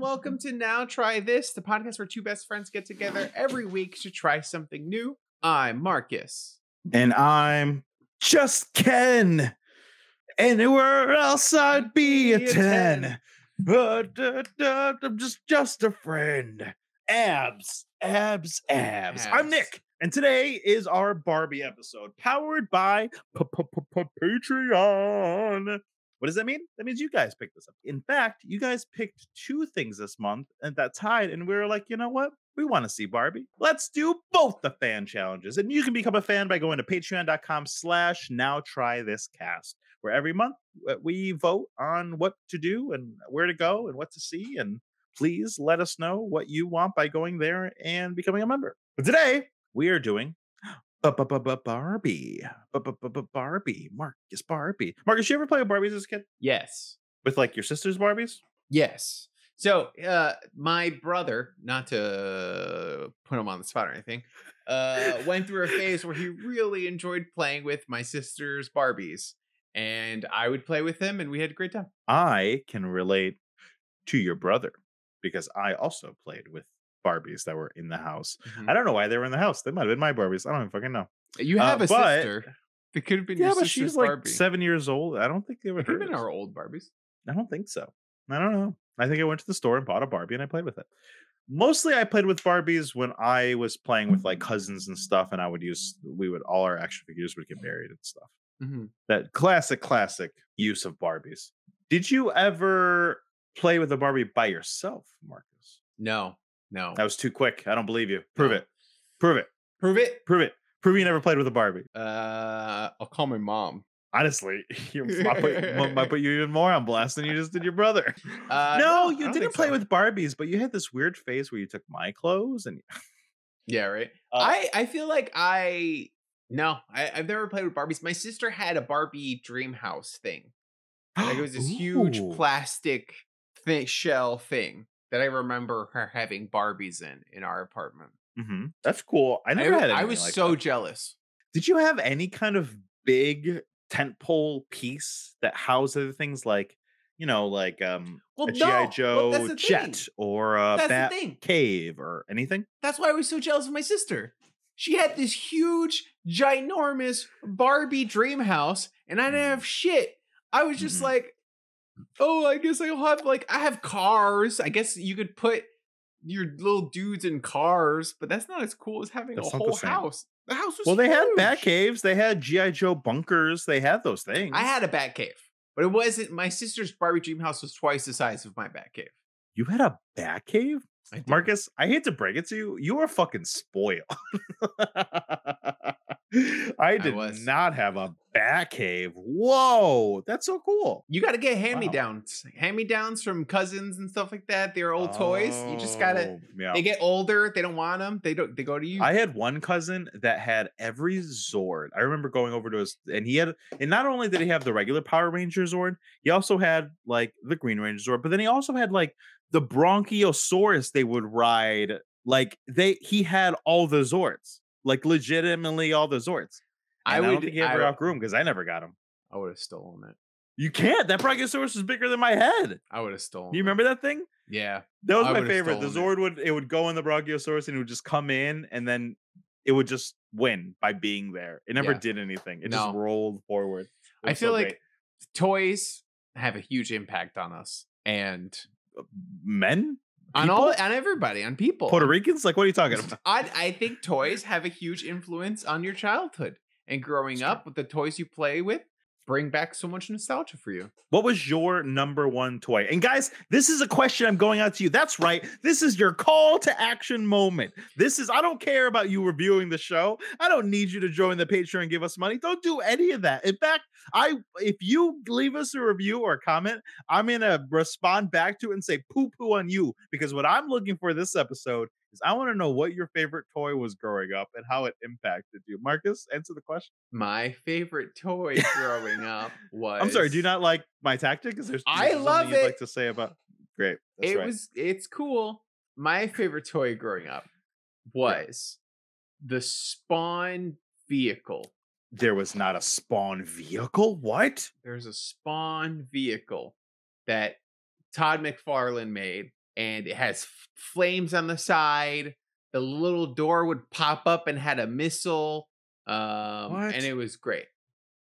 welcome to Now Try This, the podcast where two best friends get together every week to try something new. I'm Marcus. and I'm just Ken. Anywhere else I'd be a a 10. 10. Uh, I'm just just a friend. Abs, abs, abs. I'm Nick, and today is our Barbie episode, powered by Patreon. What does that mean? That means you guys picked this up. In fact, you guys picked two things this month and that tied, and we were like, you know what? We want to see Barbie. Let's do both the fan challenges. And you can become a fan by going to patreon.com slash now try this cast, where every month uh, we vote on what to do and where to go and what to see. And please let us know what you want by going there and becoming a member. But today we are doing Barbie. Barbie. Marcus Barbie. Marcus, you ever play with Barbies as a kid? Yes. With like your sister's Barbies? Yes. So, uh, my brother, not to put him on the spot or anything, uh, went through a phase where he really enjoyed playing with my sister's Barbies. And I would play with him, and we had a great time. I can relate to your brother because I also played with Barbies that were in the house. I don't know why they were in the house. They might have been my Barbies. I don't even fucking know. You uh, have a but- sister. It could have been Yeah, but she's like seven years old. I don't think they were It could have been our old Barbies. I don't think so. I don't know. I think I went to the store and bought a Barbie and I played with it. Mostly I played with Barbies when I was playing with like cousins and stuff, and I would use we would all our action figures would get buried and stuff. Hmm That classic, classic use of Barbies. Did you ever play with a Barbie by yourself, Marcus? No, no. That was too quick. I don't believe you. Prove No. it. Prove it. Prove it. Prove it. Prove you never played with a Barbie. Uh, I'll call my mom. Honestly, you might put, might put you even more on blast than you just did your brother. Uh, no, I you didn't play so. with Barbies, but you had this weird phase where you took my clothes and Yeah, right. Uh, I I feel like I no, I, I've never played with Barbies. My sister had a Barbie dream house thing. Like it was this huge plastic thi- shell thing that I remember her having Barbies in in our apartment. Mhm. That's cool. I I, never had. I was like so that. jealous. Did you have any kind of big tentpole piece that housed other things like, you know, like um Well, a no, GI Joe the jet thing. or a That's Bat. Cave or anything? That's why I was so jealous of my sister. She had this huge, ginormous Barbie dream house, and I didn't have shit. I was just Mhm. like, oh, I guess I'll have like I have cars. I guess you could put your little dudes in cars, but that's not as cool as having That's a not the whole house. The house was Well, they had Bat. Caves, they had GI Joe bunkers, they had those things. I had a Bat Cave, but it wasn't. My sister's Barbie dream house was twice the size of my Bat Cave. You had a Bat Cave? I. Marcus, I hate to break it to you, you are fucking spoiled. I did was. not have a bat cave. Whoa, that's so cool. You got to get hand me downs, hand me downs from cousins and stuff like that. They're old toys. You just gotta. Oh, yeah. They get older. They don't want them. They don't. They go to you. I had one cousin that had every Zord. I remember going over to his, and he had, and not only did he have the regular Power Ranger Zord, he also had like the Green Ranger Zord, but then he also had like the Bronchiosaurus they would ride. Like they, he had all the Zords, like legitimately all the Zords. I I, would. don't think he ever I, outgrew him because I never got him. I would have stolen it. You can't. That Bronchiosaurus is bigger than my head. I would have stolen. You it. remember that thing? Yeah. That was I my favorite. The Zord would it would go in the Bronchiosaurus and it would just come in and then it would just win by being there. It never Yeah. did anything. It No. just rolled forward. I feel so like toys have a huge impact on us and men, on all on everybody on people. Puerto Ricans, like what are you talking about? I I think toys have a huge influence on your childhood and growing up with the toys you play with bring back so much nostalgia for you. What was your number one toy? And guys, this is a question I'm going out to you. That's right. This is your call to action moment. This is, I don't care about you reviewing the show. I don't need you to join the Patreon and give us money. Don't do any of that. In fact, I if you leave us a review or a comment, I'm gonna respond back to it and say poo poo on you because what I'm looking for this episode is I want to know what your favorite toy was growing up and how it impacted you. Marcus, answer the question. My favorite toy growing up was I'm sorry, do you not like my tactic? Is there, I love it. like to say about Great. That's it right. was it's cool. My favorite toy growing up was the Spawn vehicle. there was not a spawn vehicle. What? There's a Spawn vehicle that Todd McFarlane made, and it has flames on the side. The little door would pop up and had a missile, um, What? and it was great.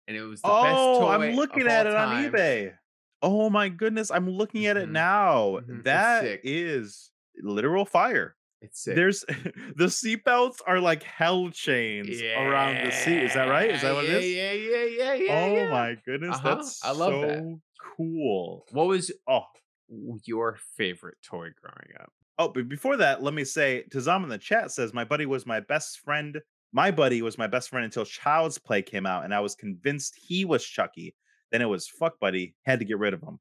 And it was the best Oh, I'm looking at it on eBay. Oh my goodness, I'm looking at it Mhm. now. Mhm, it's That is literal fire. It's sick. There's the seatbelts are like hell chains around the seat. Is that right? Is that what yeah, it is? Yeah, yeah, yeah, yeah. oh yeah. my goodness, Uh-huh, that's I love so that. cool. What was Oh, your favorite toy growing up? oh, but before that, let me say Tazam in the chat says my buddy was my best friend. My buddy was my best friend until Child's Play came out, and I was convinced he was Chucky. Then it was fuck buddy, had to get rid of him.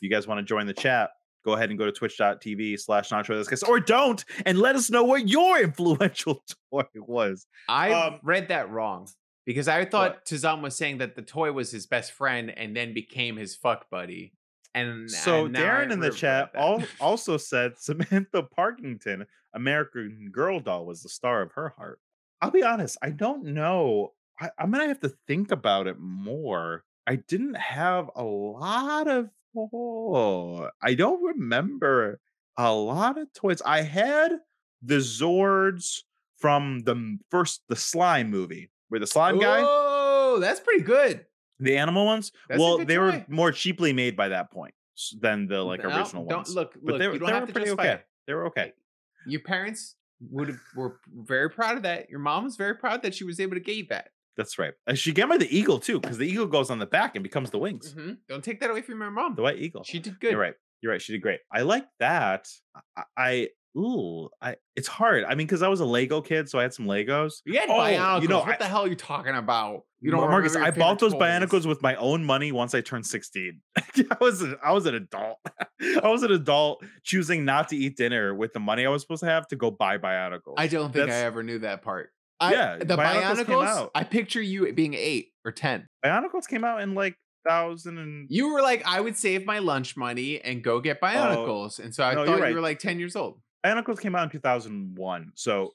You guys want to join the chat? Go ahead and go to twitch.tv slash Nacho or don't and let us know what your influential toy was. I Um, read that wrong because I thought Tazam was saying that the toy was his best friend and then became his fuck buddy. And So Daron in the chat also said Samantha Parkington, American Girl doll, was the star of her heart. I'll be honest, I don't know. I, I'm gonna have to think about it more. I didn't have a lot of oh, I don't remember a lot of toys. I had the Zords from the first the slime movie, where the slime guy, Oh, that's pretty good. The animal ones. That's well, they were more cheaply made by that point than the like No, original ones. Look, but look, they, were- you don't they have were to pretty okay. it. They were okay. Your parents would have were very proud of that. Your mom was very proud that she was able to get you that. That's right. And she gave me the eagle too, because the eagle goes on the back and becomes the wings. Mhm. Don't take that away from your mom. The white eagle. She did good. You're right. You're right. She did great. I like that. I ooh, I it's hard. I mean, because I was a Lego kid, so I had some Legos. You had Oh, Bionicles. you know, what I- the hell are you talking about? You don't Marcus, remember I bought those toys. Bionicles with my own money once I turned 16. I was a, I was an adult. I was an adult choosing not to eat dinner with the money I was supposed to have to go buy Bionicles. I don't think I ever knew that part. I, Yeah, the Bionicles came Bionicles. out. I picture you being eight or ten. Bionicles came out in like thousand and You were like, I would save my lunch money and go get oh, Bionicles, and so I Oh, no, thought you're you were like ten years old. Bionicles came out in 2001. So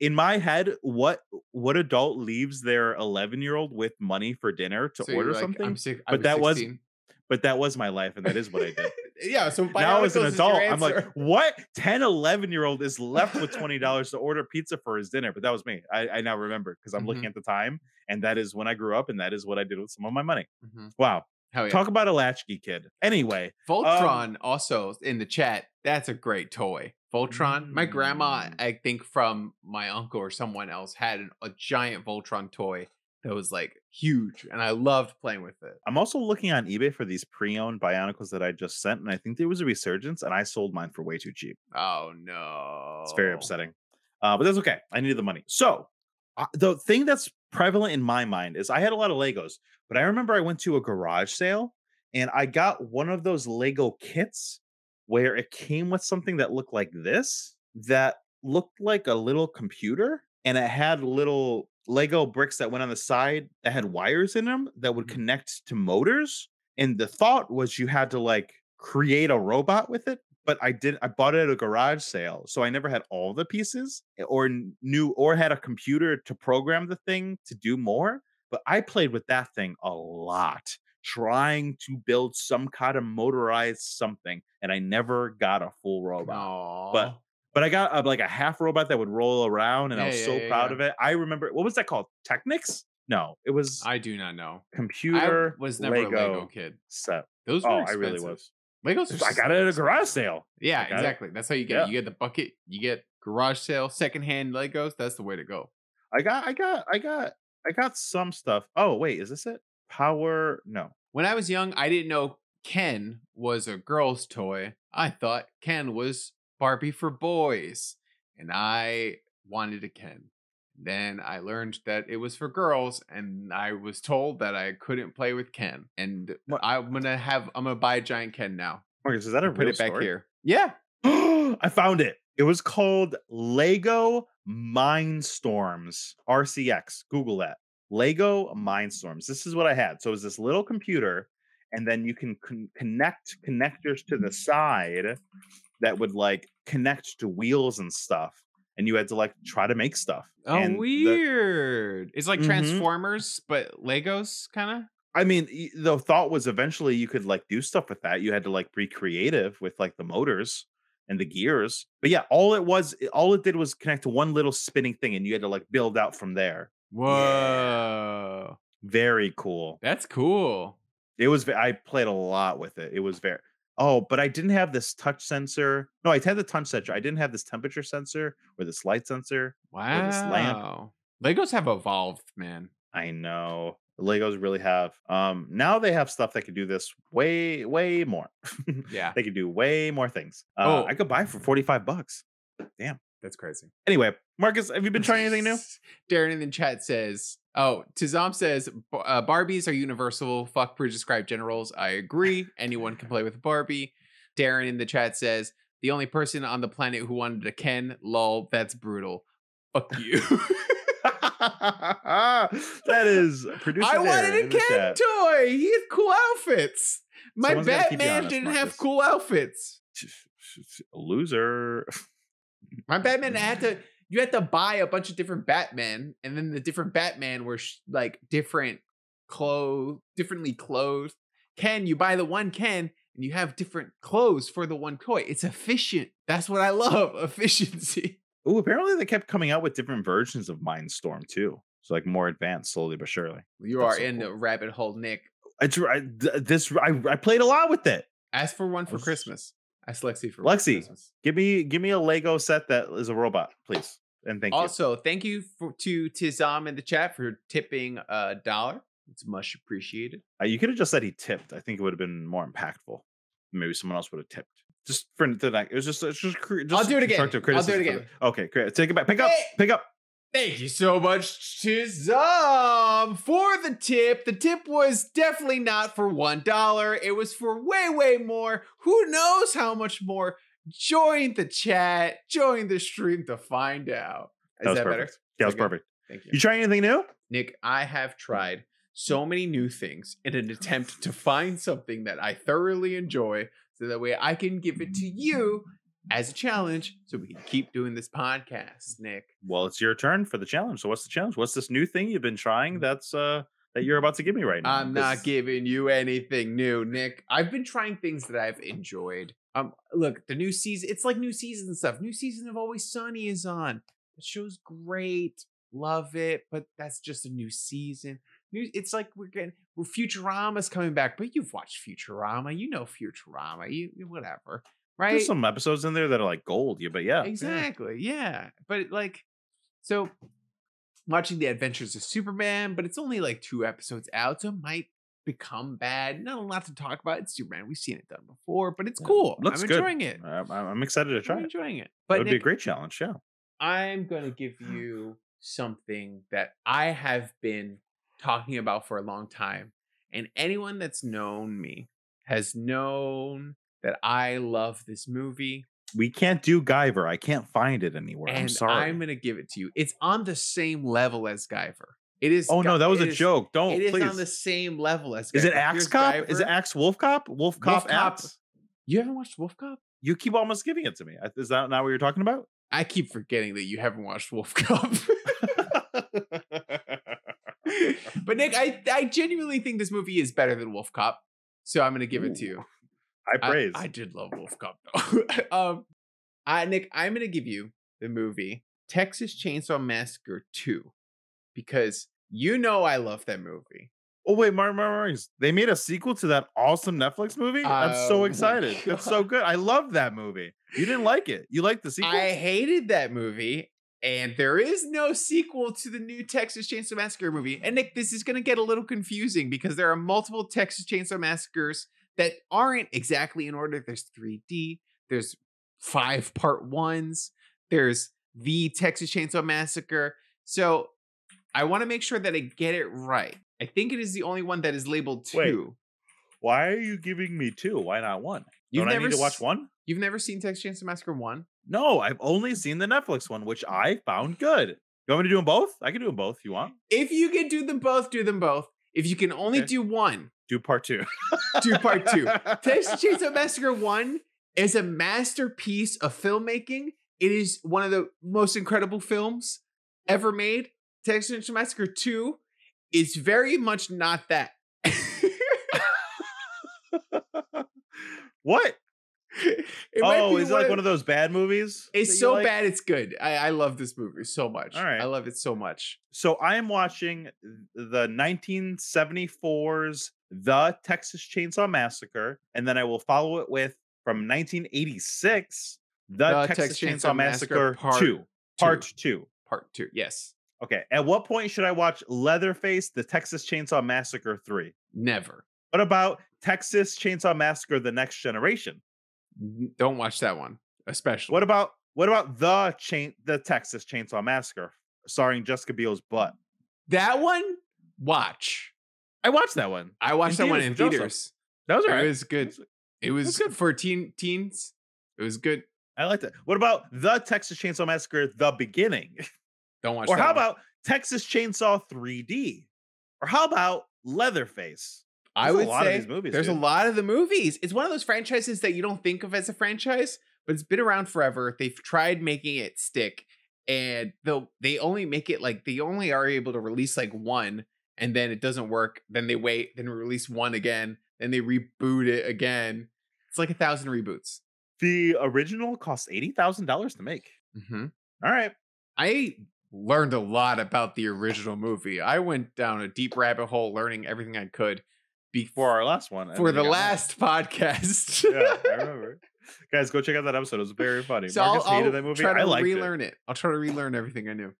in my head, what what adult leaves their 11 year old with money for dinner to So order like, something? I'm sick. But that was But that was my life, and that is what I did. yeah. So now as an Bionicles is your adult, I'm like, what 10, 11 year old is left with $20 to order pizza for his dinner? But that was me. I, I now remember because I'm Mm-hmm. looking at the time, and that is when I grew up, and that is what I did with some of my money. Mhm. Wow. Yeah. Talk about a latchkey kid. Anyway, Voltron also in the chat. That's a great toy. Voltron. My grandma, Mm. I think from my uncle or someone else, had an, a giant Voltron toy that was like huge, and I loved playing with it. I'm also looking on eBay for these pre-owned Bionicles that I just sent, and I think there was a resurgence, and I sold mine for way too cheap. Oh no, It's very upsetting. Uh, but that's okay. I needed the money. So uh, the thing that's prevalent in my mind is I had a lot of Legos, but I remember I went to a garage sale and I got one of those Lego kits where it came with something that looked like this, that looked like a little computer, and it had little Lego bricks that went on the side that had wires in them that would Mhm. connect to motors. And the thought was you had to like create a robot with it but I did I bought it at a garage sale, so I never had all the pieces eh, or knew or had a computer to program the thing to do more. But I played with that thing a lot, trying to build some kind of motorized something, and I never got a full robot. Aw. But but I got a, like a half robot that would roll around, and I was yeah, so yeah, proud yeah. of it. I remember what was that called? Technics? No, it was I do not know. computer I was never Lego a Lego kid. set. Those were Oh, I really was. Legos. I got it at a garage sale. Yeah, got it. exactly. That's how you get. Yeah. it. You get the bucket. You get garage sale, secondhand Legos. That's the way to go. I got, I got, I got, I got some stuff. Oh wait, is this it? Power? No. When I was young, I didn't know Ken was a girl's toy. I thought Ken was Barbie for boys, and I wanted a Ken. Then I learned that it was for girls, and I was told that I couldn't play with Ken. And What- I'm gonna have I'm gonna buy a giant Ken now. Marcus, is that a put it back story? here. Yeah. I found it. It was called Lego Mindstorms RCX. Google that. Lego Mindstorms. This is what I had. So it was this little computer, and then you can con- connect connectors to the side that would like connect to wheels and stuff. And you had to like try to make stuff. Oh, And the- weird. it's like Mhm. Transformers, but Legos kind of. I mean, the thought was eventually you could like do stuff with that. You had to like be creative with like the motors and the gears. But yeah, all it was, all it did was connect to one little spinning thing, and you had to like build out from there. Whoa. Very cool. That's cool. It was. I played a lot with it. It was very. Oh, but I didn't have this touch sensor. No, I had the touch sensor. I didn't have this temperature sensor or this light sensor. Wow. this lamp. Legos have evolved, man. I know Legos really have. Um, now they have stuff that can do this way, way more. Yeah. they can do way more things. Uh, Oh. I could buy for forty five bucks. That's crazy. Anyway, Marcus, have you been trying anything new? Daron in the chat says, "Oh, Tizam says uh, Barbies are universal. Fuck pre-described generals. I agree. Anyone can play with a Barbie." Daron in the chat says, "The only person on the planet who wanted a Ken. Lol. That's brutal. Fuck you. that is producer. I wanted a Ken toy. He had cool outfits. My Someone's gotta keep you Batman honest, didn't Marcus. have cool outfits. Loser. My Batman had to. You had to buy a bunch of different Batman, and then the different Batman were sh- like different clothes, differently clothed. Ken, you buy the one Ken, and you have different clothes for the one toy. It's efficient. That's what I love. Efficiency. Oh, apparently they kept coming out with different versions of Mindstorm too. So like more advanced, slowly but surely. You That's are so in cool. the rabbit hole, Nick. I, tr- I this I, I played a lot with it. Ask for one for Christmas. Ask Lexi for Lexi, Christmas. Give me give me a Lego set that is a robot, please. And thank you. Also, thank you for, to Tizam in the chat for tipping a dollar. It's much appreciated. Uh, you could have just said he tipped. I think it would have been more impactful. Maybe someone else would have tipped. Just for the night. It was just, it's just, just do it again. I'll do it again. okay, great. Take it back. Pick up. Hey! Pick up. Thank you so much, Tizam, for the tip. The tip was definitely not for $1. It was for way, way more. Who knows how much more? Join the chat, join the stream to find out. Is That was that better? perfect. Yeah, that was Okay. perfect. Thank you. You try anything new? Nick, I have tried so many new things in an attempt to find something that I thoroughly enjoy so that way I can give it to you as a challenge so we can keep doing this podcast, Nick. Well, it's your turn for the challenge. So what's the challenge? What's this new thing you've been trying that's uh that you're about to give me right now? I'm not This- giving you anything new, Nick. I've been trying things that I've enjoyed. Um, look, the new season, it's like new season and stuff. New season of Always Sunny is on. The show's great. Love it, but that's just a new season. New, it's like we're getting we're Futurama's coming back, but you've watched Futurama. You know Futurama. You- whatever. Right? There's some episodes in there that are like gold, yeah, but yeah. yeah. Exactly. Yeah. But like, so watching the Adventures of Superman, but it's only like two episodes out, so it might become bad. Not a lot to talk about. It's Superman. We've seen it done before, but it's Yeah, cool. looks I'm good. enjoying it. I'm, I'm excited to try I'm it. enjoying it. But would be a great challenge, yeah. I'm going to give you something that I have been talking about for a long time. And anyone that's known me has known that I love this movie. We can't do Guyver. I can't find it anywhere. I'm sorry. I'm going to give it to you. It's on the same level as Guyver. It is. oh no, that was a is- joke. Don't It is please. on the same level as. is it Axe Here's Cop? Is it Axe Wolf Cop? Wolf Cop Wolf Cop. You haven't watched Wolf Cop? You keep almost giving it to me. Is that not what you're talking about? I keep forgetting that you haven't watched Wolf Cop. but Nick, I I genuinely think this movie is better than Wolf Cop, so I'm gonna give it to you. I I- praise. I, did love Wolf Cop though. um, I Nick, I'm gonna give you the movie Texas Chainsaw Massacre 2 because you know I love that movie. oh wait, Mar Mar Margs. They made a sequel to that awesome Netflix movie. I'm Oh so excited. It's so good. I love that movie. You didn't like it. You liked the sequel? I hated that movie. And there is no sequel to the new Texas Chainsaw Massacre movie. And Nick, this is going to get a little confusing because there are multiple Texas Chainsaw Massacres that aren't exactly in order. There's 3D, there's five part ones, there's the Texas Chainsaw Massacre. So I want to make sure that I get it right. I think it is the only one that is labeled two. Wait, Why are you giving me two? Why not one? You've Don't I never need to watch one? You've never seen Texas Chainsaw Massacre 1? No, I've only seen the Netflix one, which I found good. You want me to do them both? I can do them both if you want. If you can do them both, do them both. If you can only Okay. do one, Do part two. Do part two. Texas Chainsaw Massacre 1 is a masterpiece of filmmaking. It is one of the most incredible films ever made. Texas Chainsaw Massacre 2 is very much not that. what? It might oh, be is it like one of those bad movies? It's so like? bad it's good. I, I love this movie so much. All right. I love it so much. So I am watching the 1974's The Texas Chainsaw Massacre, and then I will follow it with from 1986, The, Texas, Chainsaw, Massacre, Part 2, Part 2. Part two. Yes. Okay. At what point should I watch Leatherface, The Texas Chainsaw Massacre 3? Never. What about Texas Chainsaw Massacre: The Next Generation? Don't watch that one, especially. What about what about the chain the Texas Chainsaw Massacre, starring Jessica Biel's butt? that one? Watch. I watched that one. I watched that one in theaters, That was It was good. It was good. for teen teens. It was good. I liked it. What about the Texas Chainsaw Massacre: The Beginning? Don't watch. or how one. about Texas Chainsaw 3D? Or how about Leatherface? I There's a would lot of say these movies, there's dude. a lot of the movies. It's one of those franchises that you don't think of as a franchise, but it's been around forever. They've tried making it stick, and they'll they only make it like they only are able to release like one, and then it doesn't work. Then they wait, then release one again, then they reboot it again. It's like a thousand reboots. The original cost eighty thousand dollars to make. hmm All right. I learned a lot about the original movie. I went down a deep rabbit hole, learning everything I could before our last one. for the last podcast. yeah, I remember. Guys, go check out that episode. It was very funny. So I'll, hated I'll that movie. try to I liked relearn it. I'll try to relearn everything I knew.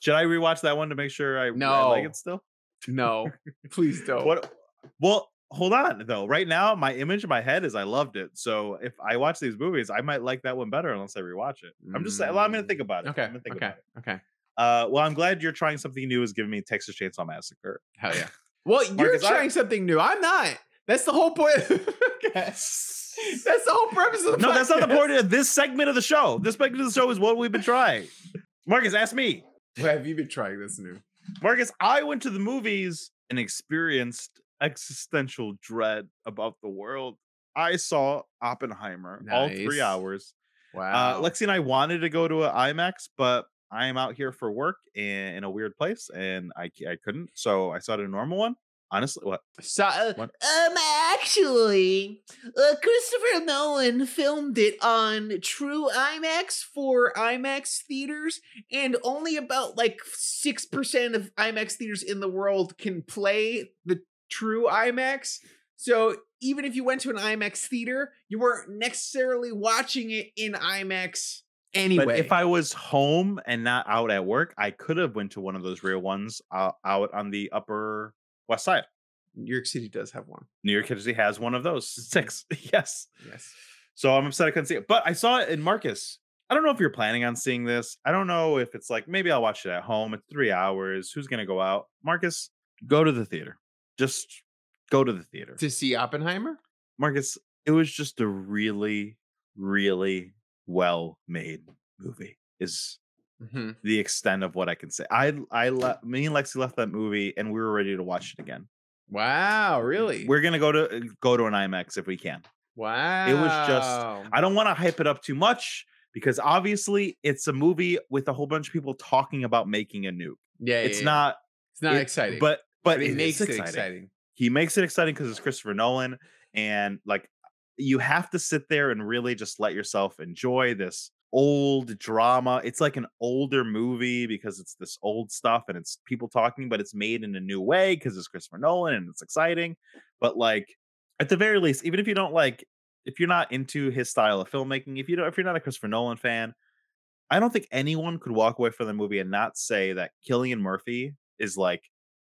Should I rewatch that one to make sure I, I like it still? No, please don't. What? Well, hold on though. Right now, my image in my head is I loved it. So if I watch these movies, I might like that one better unless I rewatch it. I'm just saying. Well, I'm gonna think about it. Okay. I'm gonna think Okay. about it. Okay. Uh, well, I'm glad you're trying something new. Is giving me Texas Chainsaw Massacre. Hell yeah. Well, you're Marcus, I- trying something new. I'm not. That's the whole point. That's the whole purpose of the No, that's not the point of this segment of the show. This segment of the show is what we've been trying. Marcus, ask me. Why have you been trying this new? Marcus, I went to the movies and experienced existential dread about the world. I saw Oppenheimer all three hours. Wow. Uh, Lexi and I wanted to go to an IMAX, but I am out here for work in, in a weird place, and I, I couldn't. So I saw a normal one. Honestly, what? So, uh, What? um, actually, uh, Christopher Nolan filmed it on True IMAX for IMAX theaters, and only about like six percent of IMAX theaters in the world can play the True IMAX. So even if you went to an IMAX theater, you weren't necessarily watching it in IMAX anyway. But if I was home and not out at work, I could have went to one of those real ones uh, out on the Upper West Side. New York City does have one. New York City has one of those. Mm-hmm. Six, yes. Yes. So I'm upset I couldn't see it. But I saw it in Marcus. I don't know if you're planning on seeing this. I don't know if it's like maybe I'll watch it at home. It's three hours. Who's gonna go out? Marcus, go to the theater. Just go to the theater. To see Oppenheimer? Marcus, it was just a really, really well made movie. Is Mm-hmm. the extent of what I can say. I I le- me and Lexi left that movie and we were ready to watch it again. Wow, really? We're gonna go to go to an IMAX if we can. wow. It was just- I don't want to hype it up too much because obviously it's a movie with a whole bunch of people talking about making a nuke. yeah, it's yeah, not It's not it- exciting, but but it, it makes is it exciting. exciting. He makes it exciting because it's Christopher Nolan, and like you have to sit there and really just let yourself enjoy this old drama. It's like an older movie because it's this old stuff and it's people talking, but it's made in a new way because it's Christopher Nolan and it's exciting. But like at the very least, even if you don't like, if you're not into his style of filmmaking, if you don't, if you're not a Christopher Nolan fan, I don't think anyone could walk away from the movie and not say that Cillian Murphy is like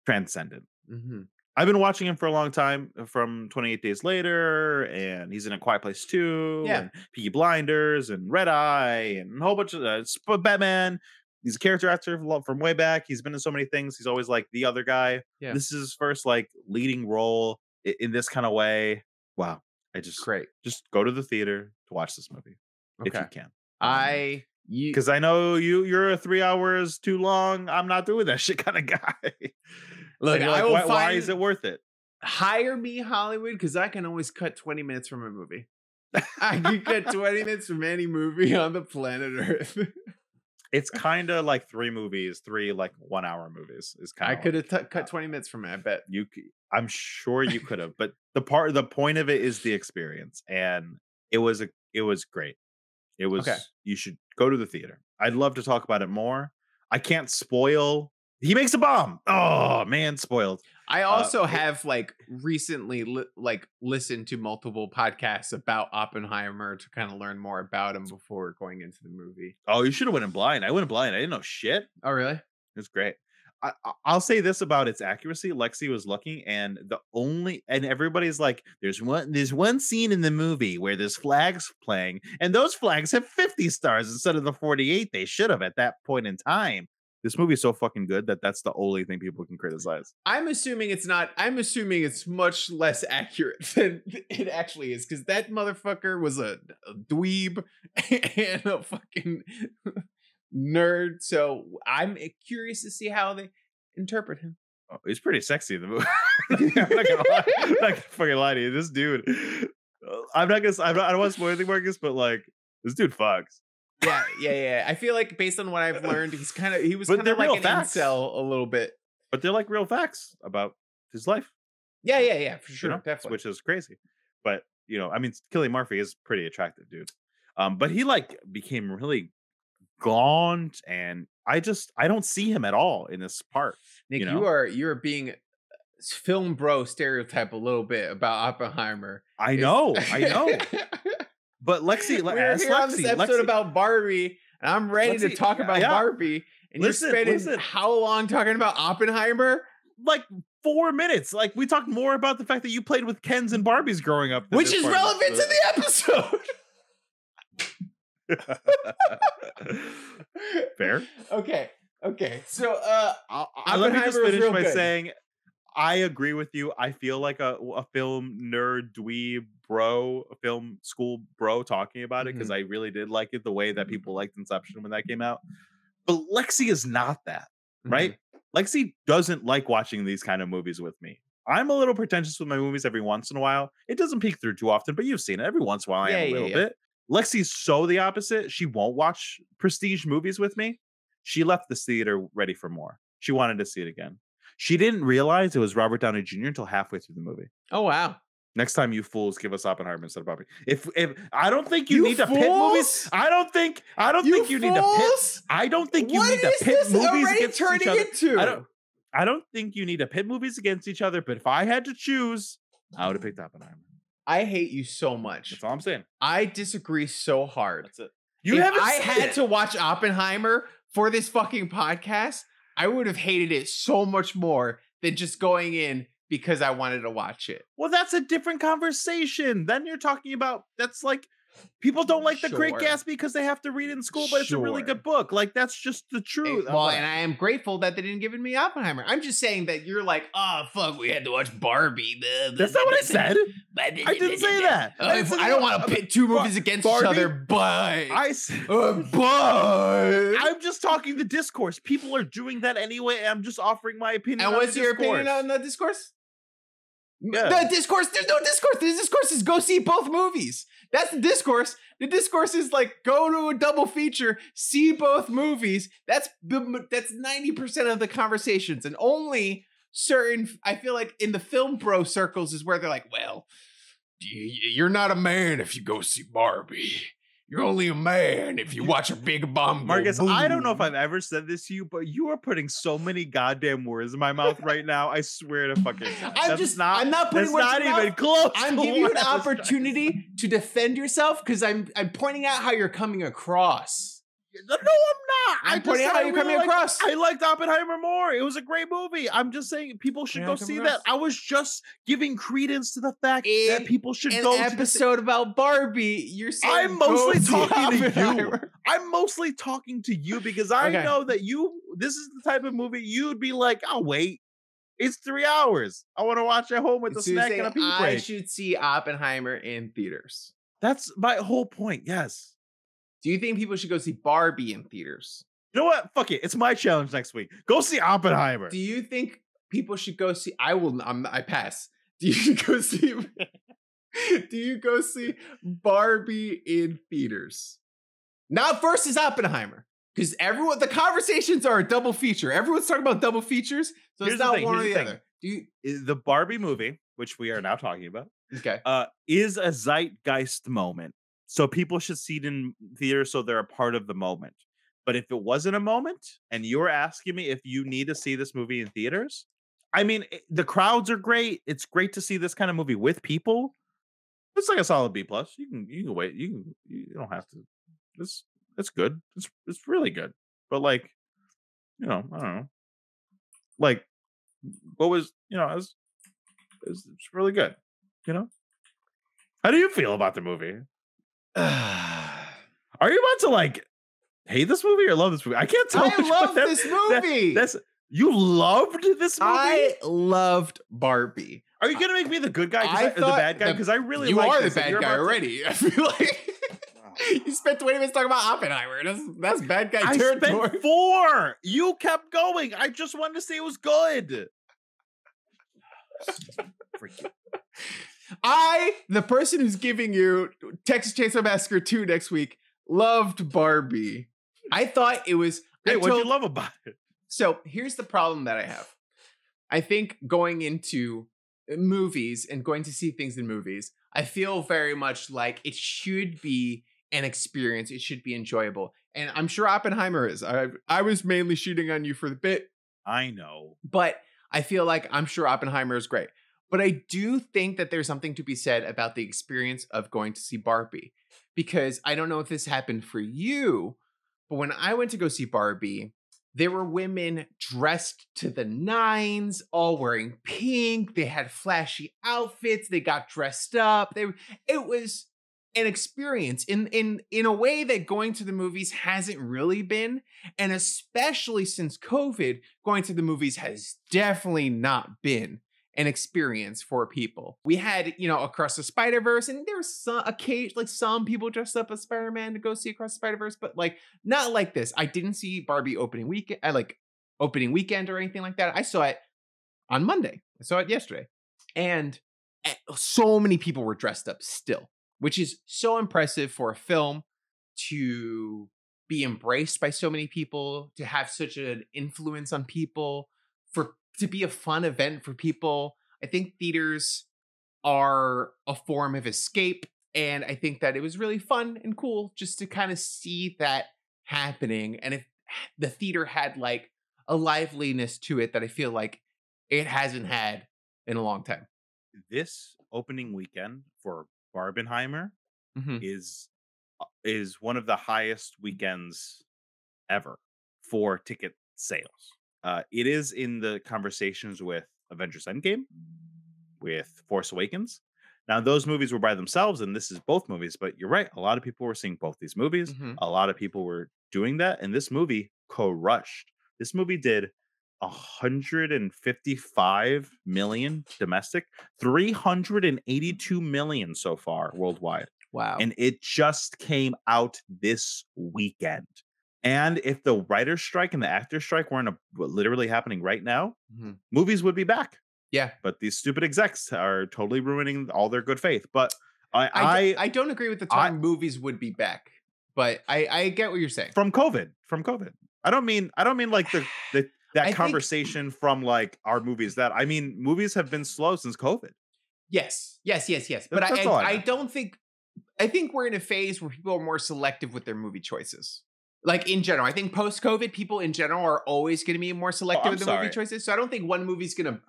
transcendent. hmm I've been watching him for a long time uh, from 28 Days Later, and he's in A Quiet Place 2, Yeah. and Peaky Blinders, and Red Eye, and a whole bunch of uh, Batman. He's a character actor from way back. He's been in so many things. He's always like the other guy. Yeah. This is his first like leading role in this kind of way. Wow. I just Great. just go to the theater to watch this movie if you can. I you Because I know you you're a three hours too long. I'm not doing that shit kind of guy. Look. You're I will why, find. why is it worth it? hire me Hollywood because I can always cut 20 minutes from a movie. I can cut 20 minutes from any movie on the planet Earth. It's kind of like three movies, three like one hour movies. Is kind I could have t- cut uh, 20 minutes from it, I bet. you. I'm sure you could have, but the part, the point of it is the experience, and it was a, it was great. It was. Okay. You should go to the theater. I'd love to talk about it more. I can't spoil. He makes a bomb. Oh man, spoiled. I Uh, also it- have like recently li- like listened to multiple podcasts about Oppenheimer to kind of learn more about him before going into the movie. Oh, you should have went in blind. I went in blind. I didn't know shit. Oh, really? It was great. I, I- I'll say this about its accuracy. Lexi was looking, and the only and everybody's like, "There's one, there's one scene in the movie where there's flags playing, and those flags have 50 stars instead of the 48 they should have at that point in time." This movie is so fucking good that that's the only thing people can criticize. I'm assuming it's not. I'm assuming it's much less accurate than it actually is because that motherfucker was a, a dweeb and a fucking nerd. So I'm curious to see how they interpret him. Oh, he's pretty sexy in the movie. I'm not gonna lie. I'm not gonna fucking lie to you. This dude, I'm not gonna. I'm not, I don't want to spoil anything, Marcus, but like this dude fucks. Yeah, yeah, yeah. I feel like based on what I've learned, he's kind of he was kind of like an facts. incel a little bit. But they're like real facts about his life. Yeah, yeah, yeah, for you sure, know, definitely. which is crazy. But you know, I mean, Cillian Murphy is pretty attractive, dude. Um, but he like became really gaunt, and I just I don't see him at all in this part. Nick, you you, are you're being film bro stereotype a little bit about Oppenheimer. I know, I know. But Lexi, We're here on this episode Lexi- about Barbie, and I'm ready to talk about yeah. Barbie. And Listen, you're spending listen. how long talking about Oppenheimer? like four minutes. Like we talked more about the fact that you played with Kens and Barbies growing up, Which is relevant to the episode. Fair. Okay. Okay. So uh let me just finish by good. saying I agree with you. I feel like a, a film nerd dweeb bro, film school bro talking about it because Mm-hmm. I really did like it the way that people liked Inception when that came out. But Lexi is not that, Mm-hmm. right? Lexi doesn't like watching these kind of movies with me. I'm a little pretentious with my movies every once in a while. It doesn't peek through too often, but you've seen it every once in a while. I Yeah, am a yeah, little yeah. bit. Lexi's so the opposite. She won't watch prestige movies with me. She left the theater ready for more. She wanted to see it again. She didn't realize it was Robert Downey Jr. until halfway through the movie. Oh wow. Next time you fools give us Oppenheimer instead of Barbie. If if I don't think you, You need to pit movies. I don't think I don't think you need to pit. I don't think you What need to pit movies against turning each other. into? I don't I don't think you need to pit movies against each other, but if I had to choose, I would have picked Oppenheimer. I hate you so much. That's all I'm saying. I disagree so hard. That's it. You if haven't I had it. to watch Oppenheimer for this fucking podcast, I would have hated it so much more than just going in because I wanted to watch it. Well, that's a different conversation. Then you're talking about that's like people don't like the Great Sure. Gatsby because they have to read in school, but it's a really Sure. good book. Like that's just the And- truth. well, and I am grateful that they didn't give it me Oppenheimer. I'm just saying that you're like, oh fuck, we had to watch Barbie. that's not what I said. I didn't say that. I I don't want to pit two Bar- movies against Barbie- each other, but I s- uh, but I'm just talking the discourse. People are doing that anyway. I'm just offering my opinion. And on what's the your discourse. opinion on the discourse? Yeah. The discourse, there's no discourse. The discourse is go see both movies. That's the discourse. The discourse is like go to a double feature, see both movies. That's that's 90% of the conversations. And only certain I feel like in the film bro circles is where they're like, well, you're not a man if you go see Barbie. You're only a man if you watch a big bomb. Marcus, I don't know if. I've ever said this to you, but you are putting so many goddamn words in my mouth right now. I swear to fucking God. I'm That's just not, I'm not putting words not in even mouth. close. I'm giving you an I was trying to opportunity to defend yourself because I'm I'm pointing out how you're coming across. No, I'm not. I I'm just pointing out how you're really coming liked- across. I liked Oppenheimer more. It was a great movie. I'm just saying people should Yeah, go see across. that. I was just giving credence to the fact that people should An go to episode about Barbie. You're saying I'm mostly talking to you. I'm mostly talking to you because I Okay. know that you this is the type of movie you'd be like, I'll wait. It's three hours. I want to watch at home with a snack and a pee I break. should see Oppenheimer in theaters. That's my whole point. Yes. Do you think people should go see Barbie in theaters? You know what? Fuck it. It's my challenge next week. Go see Oppenheimer. Do you think people should go see? I will. I'm, I pass. Do you go see? do you go see Barbie in theaters? Not versus Oppenheimer, because everyone the conversations are a double feature. Everyone's talking about double features, so Here's it's not thing, one or the the other. Do you? The Barbie movie, which we are now talking about, Okay. uh, is a zeitgeist moment. So people should see it in theaters so they're a part of the moment. But if it wasn't a moment and you're asking me if you need to see this movie in theaters, I mean, eh, the crowds are great. It's great to see this kind of movie with people. It's like a solid B plus. You can you can wait. You can you don't have to. It's it's good. It's it's really good. But like, you know, I don't know. Like, what was you know? It's, it's really good. You know. How do you feel about the movie? Are you about to like hate this movie or love this movie? I can't tell. I love that- this that- movie. that's you loved this movie. I loved Barbie. Are you gonna make me the good guy I I- or the bad guy? Because I really you like are the bad guy to- already. I feel like you spent 20 minutes talking about Oppenheimer. That's that's bad guy I spent four. You kept going. I just wanted to say it was good. Freaking- I, the person who's giving you Texas Chainsaw Massacre 2 next week, loved Barbie. I thought it was. I Hey, what do you love about it? So here's the problem that I have. I think going into movies and going to see things in movies, I feel very much like it should be an experience. It should be enjoyable. And I'm sure Oppenheimer is. I I was mainly shooting on you for the bit, I know. but I feel like I'm sure Oppenheimer is great. But I do think that there's something to be said about the experience of going to see Barbie. Because I don't know if this happened for you, but when I went to go see Barbie, there were women dressed to the nines, all wearing pink. They had flashy outfits. They got dressed up. They it was an experience in in in a way that going to the movies hasn't really been and especially since covid going to the movies has definitely not been an experience for people. We had you know across the spider verse and there was some occasion like some people dressed up as spider-man to go see across the spider verse but like not like this. I didn't see barbie opening weekend i like opening weekend or anything like that. I saw it on monday. I saw it yesterday. And eh, so many people were dressed up still which is so impressive for a film to be embraced by so many people, to have such an influence on people, for to be a fun event for people. I think theaters are a form of escape. And I think that it was really fun and cool just to kind of see that happening. And if the theater had like a liveliness to it that I feel like it hasn't had in a long time. This opening weekend for Barbenheimer Mhm. is uh, is one of the highest weekends ever for ticket sales. Uh, it is in the conversations with Avengers Endgame, with Force Awakens. Now those movies were by themselves, and this is both movies. But you're right; a lot of people were seeing both these movies. Mhm. A lot of people were doing that, and this movie crushed. This movie did 155 million domestic, 382 million so far worldwide Wow. and it just came out this weekend. And if the writer's strike and the actor's strike weren't a, literally happening right now, Mhm. movies would be back. Yeah. But these stupid execs are totally ruining all their good faith. But I, I don't agree with the I- movies would be back, but I, I get what you're saying. from COVID, from COVID. I don't mean I don't mean like the, the that I think- conversation from like our movies that I mean movies have been slow since COVID. yes, yes, yes, yes. But I, I I, I don't think I think we're in a phase where people are more selective with their movie choices. Like in general, I think post COVID, people in general are always going to be more oh, selective I'm with their movie choices. So I don't think one movie's going to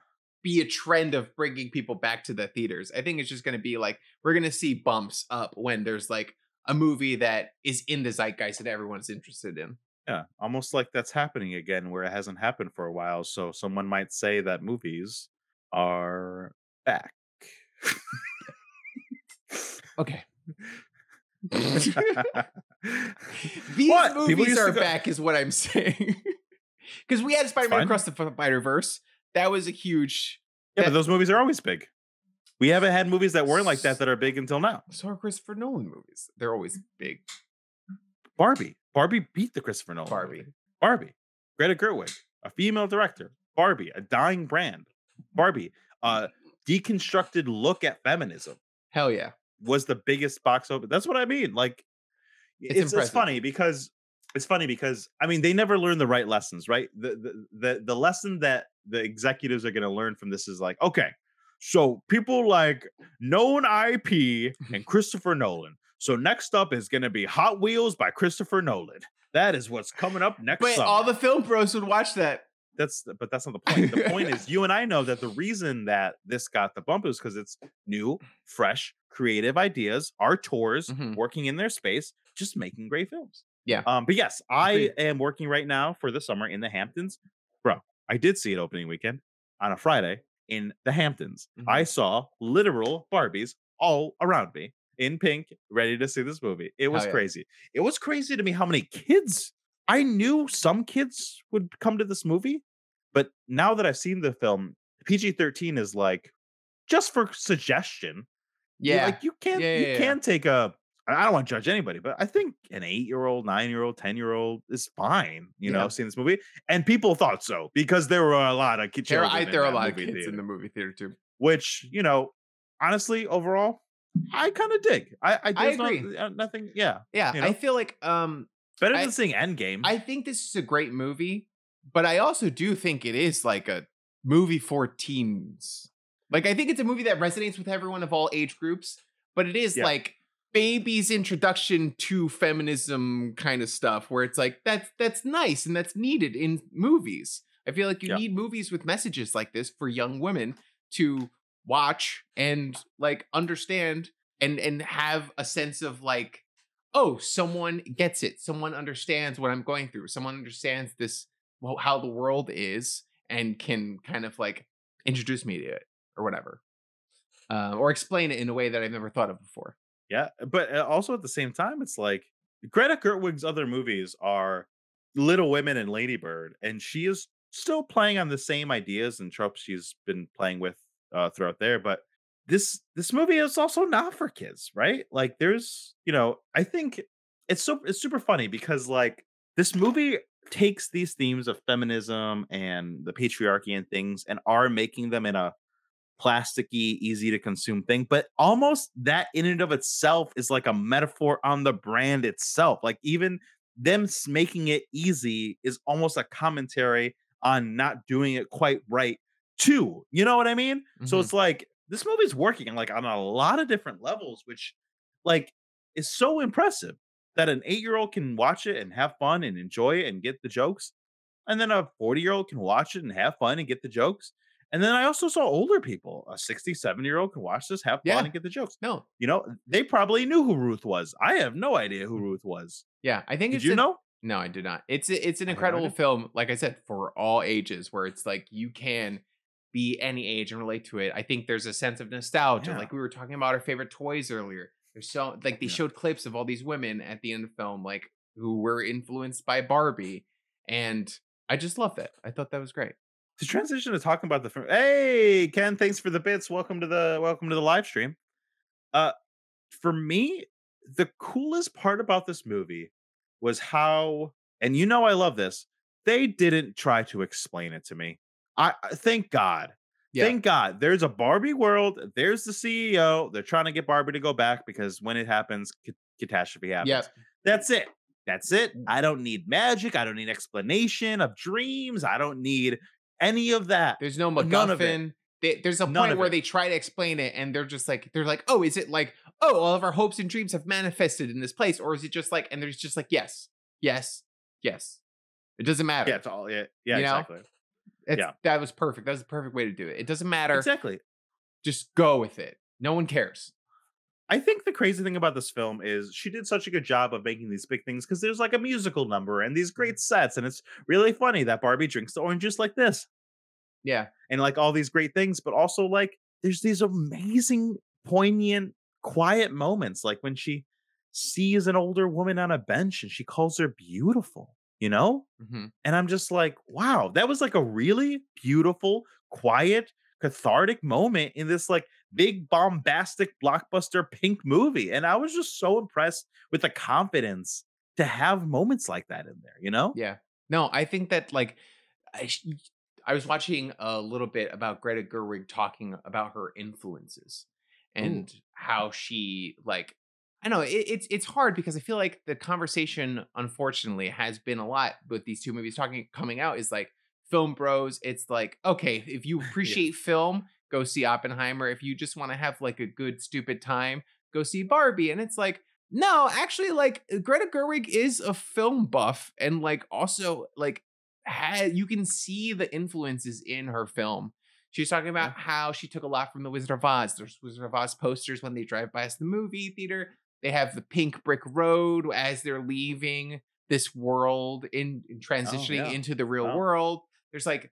be a trend of bringing people back to the theaters. I think it's just going to be like we're going to see bumps up when there's like a movie that is in the zeitgeist that everyone's interested in. Yeah, almost like that's happening again where it hasn't happened for a while. So someone might say that movies are back. Okay. These What? Movies are go- back, is what I'm saying. Because we had Spider-Man. Across the Spider Verse. That was a huge. Yeah, but those movies are always big. We haven't had movies that weren't like that that are big until now. So are Christopher Nolan movies. They're always big. Barbie. Barbie beat the Christopher Nolan. Barbie. movie. Barbie. Greta Gerwig, a female director. Barbie, a dying brand. Barbie, a deconstructed look at feminism Hell yeah. Was the biggest box open. That's what I mean. Like It's it's, it's, funny because it's funny because I mean they never learn the right lessons, right? The the the, the lesson that the executives are going to learn from this is like, okay, so people like known IP and Christopher Nolan. So next up is going to be Hot Wheels by Christopher Nolan. That is what's coming up next. But summer all the film bros would watch that. that's but that's not the point. The point is you and I know that the reason that this got the bump is because it's new, fresh, creative ideas, auteurs Mhm. working in their space, just making great films. Yeah. Um, but yes, I Agreed. am working right now for the summer in the Hamptons. Bro, I did see it opening weekend on a Friday in the Hamptons. Mhm. I saw literal Barbies all around me in pink, ready to see this movie. It was yeah. crazy. It was crazy to me how many kids I knew some kids would come to this movie, but now that I've seen the film, PG 13 is like just for suggestion. You- Yeah. Like you can't Yeah, you yeah, yeah. can take a I don't want to judge anybody, but I think an eight year old, nine year old, 10 year old is fine, you know, seeing this movie. And people thought so because there were a lot of kids. there, I, there are a lot of kids in the movie theater too. which, you know, honestly, overall, I kind of dig. I, I, I there's not- agree. uh, nothing, yeah. Yeah, You I feel like um Better I- than seeing Endgame. I think this is a great movie, but I also do think it is like a movie for teens. Like I think it's a movie that resonates with everyone of all age groups, but it is Yeah. like baby's introduction to feminism kind of stuff where it's like that's that's nice and that's needed in movies. I feel like you Yeah. need movies with messages like this for young women to watch and like understand and and have a sense of like oh someone gets it someone understands what i'm going through someone understands this well, how the world is and can kind of like introduce me to it or whatever uh, or explain it in a way that i've never thought of before Yeah, but uh, also at the same time, it's like Greta Gerwig's other movies are Little Women and Lady Bird, and she is still playing on the same ideas and tropes she's been playing with uh, throughout there. But this this movie is also not for kids, right? Like, there's you know, I think it's so it's super funny because like this movie takes these themes of feminism and the patriarchy and things and are making them in a plasticky, easy to consume thing, but almost that in and of itself is like a metaphor on the brand itself. Like even them making it easy is almost a commentary on not doing it quite right too. You know what I mean? So Mhm. it's like this movie's working like on a lot of different levels, which like is so impressive that an eight year old can watch it and have fun and enjoy it and get the jokes. And then a 40 year old can watch it and have fun and get the jokes. And then I also saw older people, a 67 year old can watch this, have fun Yeah. and get the jokes. no You know, they probably knew who Ruth was. I have no idea who mm-hmm. Ruth was. yeah i think Did it's you a- know? no i did not it's it's an I had no incredible film like i said for all ages where it's like you can be any age and relate to it i think there's a sense of nostalgia Yeah. like we were talking about our favorite toys earlier there's so like they Yeah. showed clips of all these women at the end of the film like who were influenced by barbie and i just love that i thought that was great To transition to talking about the film. Hey, Ken, thanks for the bits. Welcome to the welcome to the live stream. Uh for me, the coolest part about this movie was how, and you know I love this, they didn't try to explain it to me. I thank God. Yeah. Thank God. There's a Barbie world. There's the CEO. They're trying to get Barbie to go back because when it happens, ca- catastrophe happens. Yep. That's it. That's it. Mm. I don't need magic. I don't need explanation of dreams. I don't need any of that. There's no None of it. MacGuffin. They, there's a None point where it. they try to explain it, and they're just like, they're like, oh, is it like, oh, all of our hopes and dreams have manifested in this place, or is it just like, and there's just like, yes, yes, yes. It doesn't matter. Yeah, it's all yeah, yeah, You exactly. It's- yeah. that was perfect. That was the perfect way to do it. It doesn't matter. Exactly. Just go with it. No one cares. I think the crazy thing about this film is she did such a good job of making these big things because there's like a musical number and these great sets, and it's really funny that Barbie drinks the orange juice like this Yeah, and like all these great things, but also like there's these amazing, poignant, quiet moments, like when she sees an older woman on a bench and she calls her beautiful, you know? Mhm. And I'm just like, wow, that was like a really beautiful, quiet, cathartic moment in this like big bombastic blockbuster pink movie. And I was just so impressed with the confidence to have moments like that in there, you know? yeah. No, I think that like, I, I was watching a little bit about Greta Gerwig talking about her influences and how she like I know it, it's it's hard because I feel like the conversation unfortunately has been a lot with these two movies talking coming out is like film bros it's like okay if you appreciate film go see Oppenheimer if you just want to have like a good stupid time go see Barbie and it's like no actually like uh, Greta Gerwig is a film buff and like also like had you can see the influences in her film she was talking about how she took a lot from the Wizard of Oz. There's Wizard of Oz posters when they drive past the movie theater. They have the pink brick road as they're leaving this world in, in oh, transitioning yeah. into the real world. There's like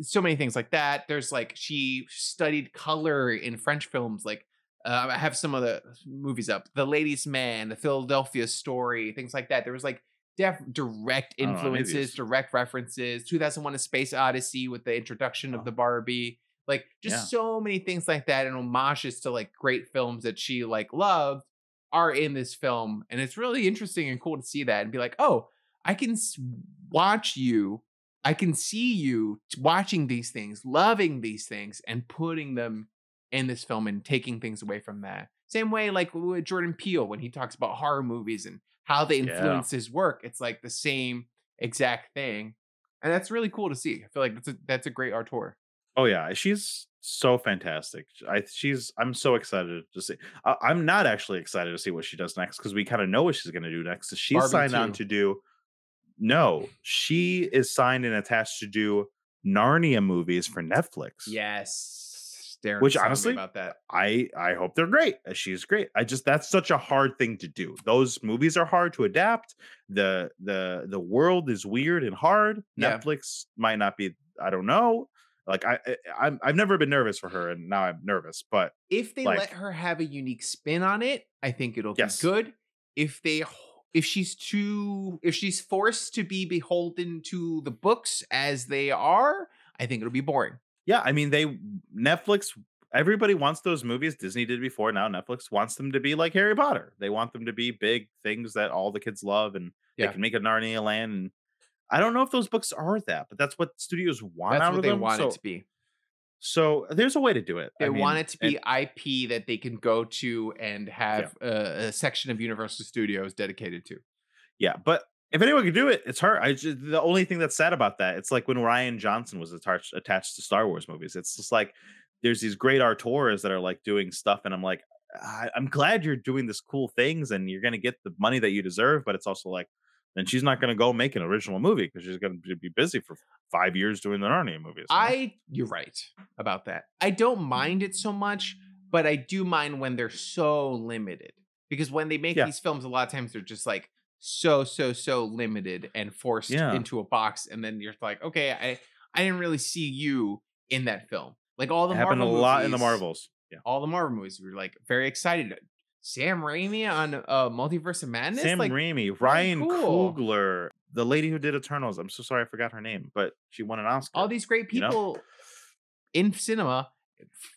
so many things like that. There's like she studied color in French films. Like uh, I have some of the movies up: The Ladies' Man, The Philadelphia Story, things like that. There was like def- direct know influences, direct references. 2001: A Space Odyssey with the introduction of the Barbie. Like just Yeah. so many things like that and homages to like great films that she like loved are in this film and it's really interesting and cool to see that and be like oh i can watch you i can see you watching these things loving these things and putting them in this film and taking things away from that same way like with jordan peele when he talks about horror movies and how they Yeah. influence his work it's like the same exact thing and that's really cool to see i feel like that's a that's a great auteur Oh yeah, she's so fantastic. I she's I'm so excited to see. I, I'm not actually excited to see what she does next because we kind of know what she's going to do next. She's Barbie signed on to do. No, she is signed and attached to do Narnia movies for Netflix. yes Daron Which was telling me honestly, about that I I hope they're great. Uh, She's great. I just that's such a hard thing to do. Those movies are hard to adapt. The the the world is weird and hard. Yeah. Netflix might not be. I don't know. Like I, I I've never been nervous for her, and now I'm nervous. But if they like- let her have a unique spin on it, I think it'll Yes. be good. If they if she's too if she's forced to be beholden to the books as they are, I think it'll be boring. yeah, I mean they Netflix. Everybody wants those movies. Disney did before. Now Netflix wants them to be like Harry Potter. They want them to be big things that all the kids love, and Yeah. they can make a Narnia land. And I don't know if those books are that, but that's what studios want That's out what of they them. want so, it to be. So there's a way to do it. They I mean, want it to and- be IP that they can go to and have a, a section of Universal Studios dedicated to. Yeah, but if anyone could do it, it's her. I just, the only thing that's sad about that, it's like when Rian Johnson was attached attached to Star Wars movies. It's just like there's these great auteurs that are like doing stuff, and I'm like, I, I'm glad you're doing this cool things, and you're gonna get the money that you deserve. But it's also like, then she's not gonna go make an original movie because she's gonna be busy for five years doing the Narnia movies. I you're right about that. I don't mind it so much, but I do mind when they're so limited. Because when they make Yeah. these films, a lot of times they're just like so, so, so limited and forced Yeah. into a box. And then you're like, okay, I I didn't really see you in that film. Like all the it happened Marvel a lot in the Marvels. Yeah, All the Marvel movies, we were like very excited. Sam Raimi on uh Multiverse of Madness. Sam like, Raimi, Ryan cool. Coogler, the lady who did Eternals. I'm so sorry I forgot her name, but she won an Oscar. all these great you know? people in cinema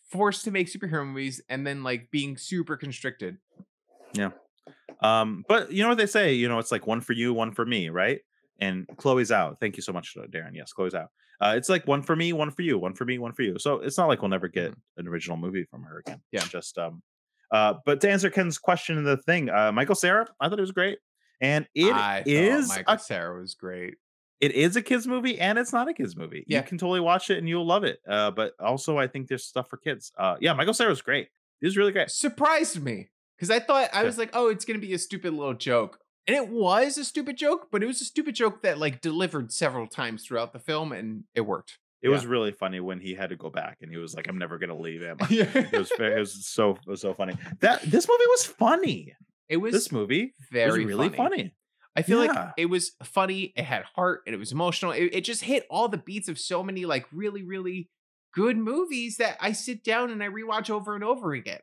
forced to make superhero movies and then like being super constricted. Yeah. Um, but you know what they say, you know, it's like one for you, one for me, right? And Chloe Zhao. Thank you so much, uh, Daron. Yes, Chloe Zhao. Uh, it's like one for me, one for you, one for me, one for you. So it's not like we'll never get an original movie from her again. Mm-hmm. Yeah. Just um uh but to answer Ken's question in the thing, uh Michael Cera, I thought it was great. And it I is Michael a, Cera was great. it is a kids movie and it's not a kids movie. Yeah. You can totally watch it and you'll love it. Uh but also I think there's stuff for kids. Uh yeah, Michael Cera was great. He was really great. Surprised me because I thought I was like, oh, it's gonna be a stupid little joke, and it was a stupid joke, but it was a stupid joke that like delivered several times throughout the film, and it worked. It Yeah. was really funny when he had to go back and he was like, I'm never gonna leave him. it it was it was so it was so funny. That this movie was funny. It was This movie very was really funny. funny. I feel Yeah. like it was funny. It had heart, and it was emotional. It, it just hit all the beats of so many like really, really good movies that I sit down and I rewatch over and over again.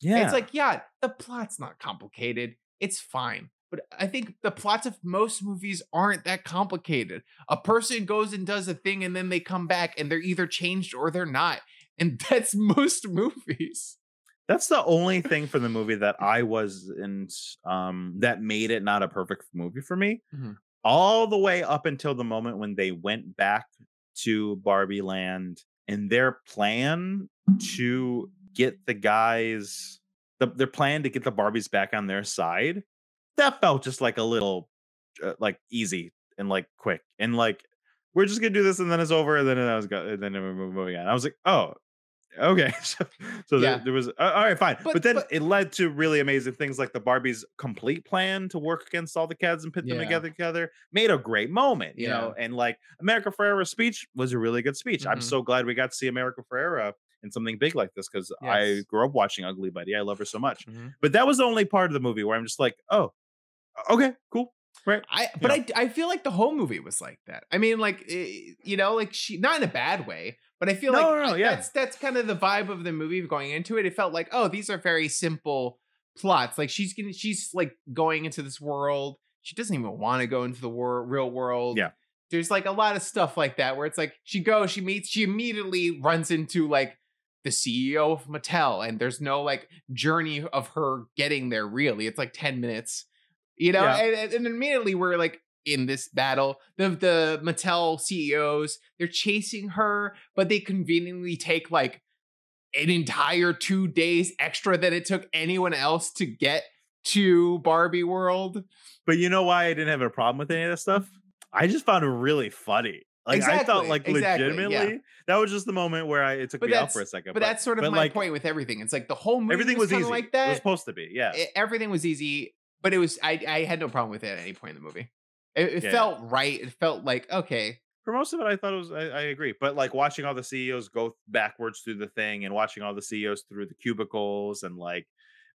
Yeah, It's like, yeah, the plot's not complicated. It's fine. But I think the plots of most movies aren't that complicated. A person goes and does a thing and then they come back and they're either changed or they're not. And that's most movies. that's the only thing from the movie that I wasn't um that made it not a perfect movie for me. Mhm. All the way up until the moment when they went back to Barbie Land and their plan to get the guys the, their plan to get the Barbies back on their side that felt just like a little uh, like easy and like quick and like we're just gonna do this and then it's over and then I was go and then we're moving on. I was like, oh, okay. so so Yeah. there, there was uh, all right, fine. But, But- then but- it led to really amazing things like the Barbie's complete plan to work against all the cats and pit them together together made a great moment, you know. And like America Ferrera's speech was a really good speech. I'm Mhm. so glad we got to see America Ferrera in something big like this because I grew up watching Ugly Betty. I love her so much. Mhm. But that was the only part of the movie where I'm just like, oh, okay, cool. Right. I but I I feel like the whole movie was like that. I mean, like eh, you know, like she not in a bad way, but I feel No, like no, no, yeah. that's that's kind of the vibe of the movie going into it. It felt like oh, these are very simple plots. Like she's gonna she's like going into this world. She doesn't even want to go into the wor- real world. Yeah. There's like a lot of stuff like that where it's like she goes, she meets, she immediately runs into like the CEO of Mattel, and there's no like journey of her getting there. Really, it's like ten minutes, you know. Yeah. And, and, immediately we're like in this battle. The the Mattel CEOs they're chasing her, but they conveniently take like an entire two days extra than it took anyone else to get to Barbie World. But you know why I didn't have a problem with any of that stuff? I just found it really funny. Like I felt Exactly, like exactly, yeah. legitimately that was just the moment where I it took But me out for a second. But that's sort of my like, point with everything. It's like the whole movie Everything was, was, easy. like that. It was supposed to be. Yeah. e- everything was easy, but it was I I had no problem with it at any point in the movie. It, it Yeah. felt right. It felt like okay. for most of it, I thought it was. I, I agree, but like watching all the CEOs go backwards through the thing, and watching all the CEOs through the cubicles, and like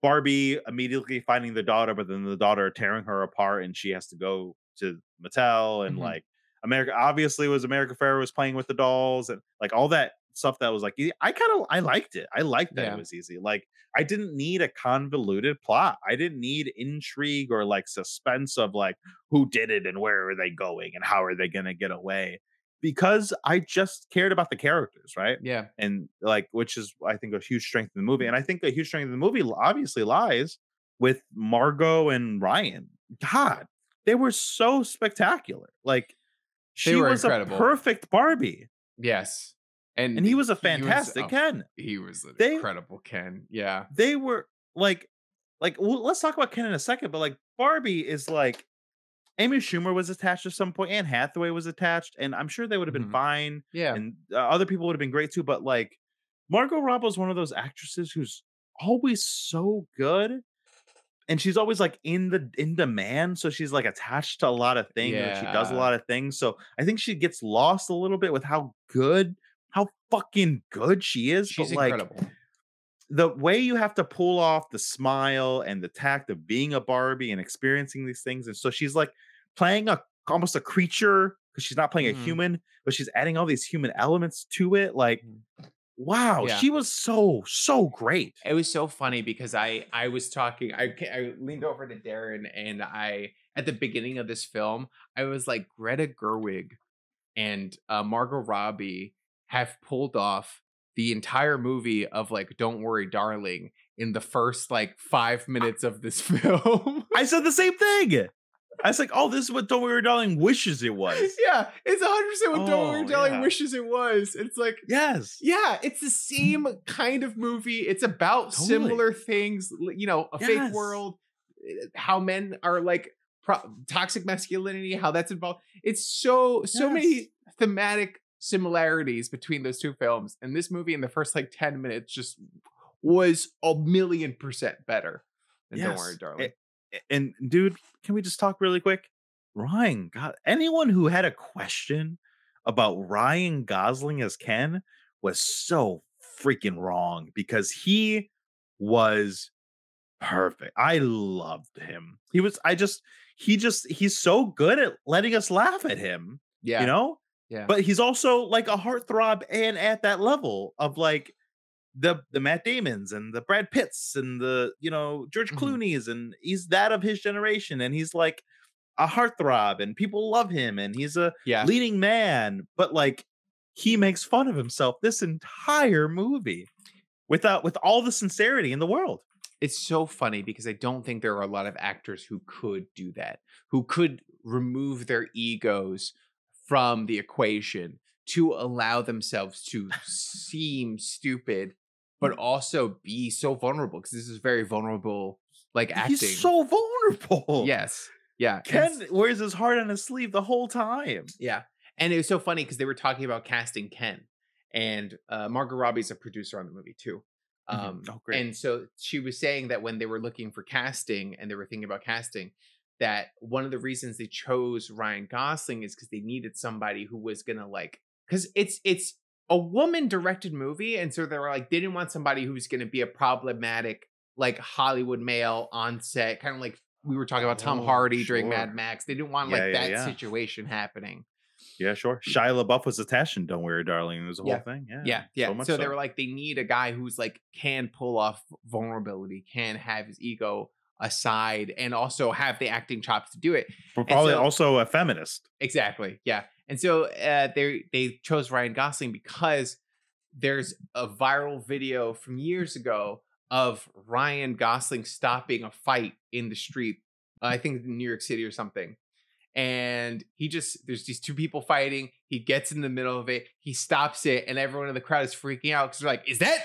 Barbie immediately finding the daughter, but then the daughter tearing her apart, and she has to go to Mattel, and Mhm. like America obviously was America Ferrera was playing with the dolls, and like all that stuff that was like I kind of I liked it. I liked that Yeah. it was easy. Like I didn't need a convoluted plot. I didn't need intrigue or like suspense of like who did it and where are they going and how are they going to get away because I just cared about the characters, right? Yeah. And like, which is I think a huge strength of the movie. And I think a huge strength of the movie obviously lies with Margot and Ryan. God, they were so spectacular. Like, she was incredible. a perfect Barbie, Yes. And and he was a he fantastic oh, Ken. He was an They- incredible Ken. Yeah. They were like, like well, let's talk about Ken in a second. But like, Barbie is like. Amy Schumer was attached at some point, Anne Hathaway was attached, and I'm sure they would have been Mhm. fine. Yeah. and uh, other people would have been great too. But like Margot Robbie is one of those actresses who's always so good, and she's always like in the in demand. So she's like attached to a lot of things. and she does a lot of things. So I think she gets lost a little bit with how good, fucking good she is. She's but like incredible. the way you have to pull off the smile and the tact of being a Barbie and experiencing these things, and so she's like playing a almost a creature because she's not playing Mhm. a human, but she's adding all these human elements to it. Like, Mhm. wow, Yeah. she was so so great. It was so funny because I I was talking I I leaned over to Daron and I at the beginning of this film I was like Greta Gerwig and uh, Margot Robbie have pulled off the entire movie of like Don't Worry Darling in the first like 5 minutes of this film. I said the same thing. I was like, oh, this is what Don't Worry Darling wishes it was. yeah, it's 100% what Don't Worry Oh, Darling yeah. wishes it was. It's like Yes. Yeah, it's the same kind of movie. It's about Totally. similar things, you know, a Yes. fake world, eh, how men are like pro- toxic masculinity, how that's involved. It's so so Yes. many thematic similarities between those two films, and this movie in the first like ten minutes just was a million percent better. than Don't Yes. worry, darling. A- And dude, can we just talk really quick? Ryan, God, anyone who had a question about Ryan Gosling as Ken was so freaking wrong because he was perfect. I loved him. He was, I just, he just, he's so good at letting us laugh at him, yeah, you know? Yeah, But he's also like a heartthrob and at that level of like the the Matt Damons and the Brad Pitts and the you know George Mhm. Clooney's and he's that of his generation and he's like a heartthrob and people love him and he's a yeah. leading man but like he makes fun of himself this entire movie without with all the sincerity in the world it's so funny because I don't think there are a lot of actors who could do that, who could remove their egos from the equation to allow themselves to seem stupid, but also be so vulnerable because this is very vulnerable, like acting. He's so vulnerable. yes, yeah. and Ken wears his heart on his sleeve the whole time. Yeah. And it was so funny because they were talking about casting Ken. And uh, Margot Robbie's a producer on the movie too. Mhm. Um, Oh, great. And so she was saying that when they were looking for casting and they were thinking about casting, that one of the reasons they chose Ryan Gosling is because they needed somebody who was gonna like, because it's it's a woman directed movie, and so they were like, they didn't want somebody who's gonna be a problematic like Hollywood male on set, kind of like we were talking about Tom Oh, Hardy during. Mad Max. They didn't want Yeah, like yeah, that yeah. situation happening. Yeah, sure. Shia LaBeouf was attached in Don't Worry, Darling. It was a whole thing. Yeah. Yeah, yeah. So, much they were like, they need a guy who's like can pull off vulnerability, can have his ego aside, and also have the acting chops to do it. But probably so- also a feminist. Exactly. Yeah. And so uh, they they chose Ryan Gosling because there's a viral video from years ago of Ryan Gosling stopping a fight in the street. uh, I think in New York City or something. And he just there's these two people fighting. He gets in the middle of it. He stops it, and everyone in the crowd is freaking out because they're like, "Is that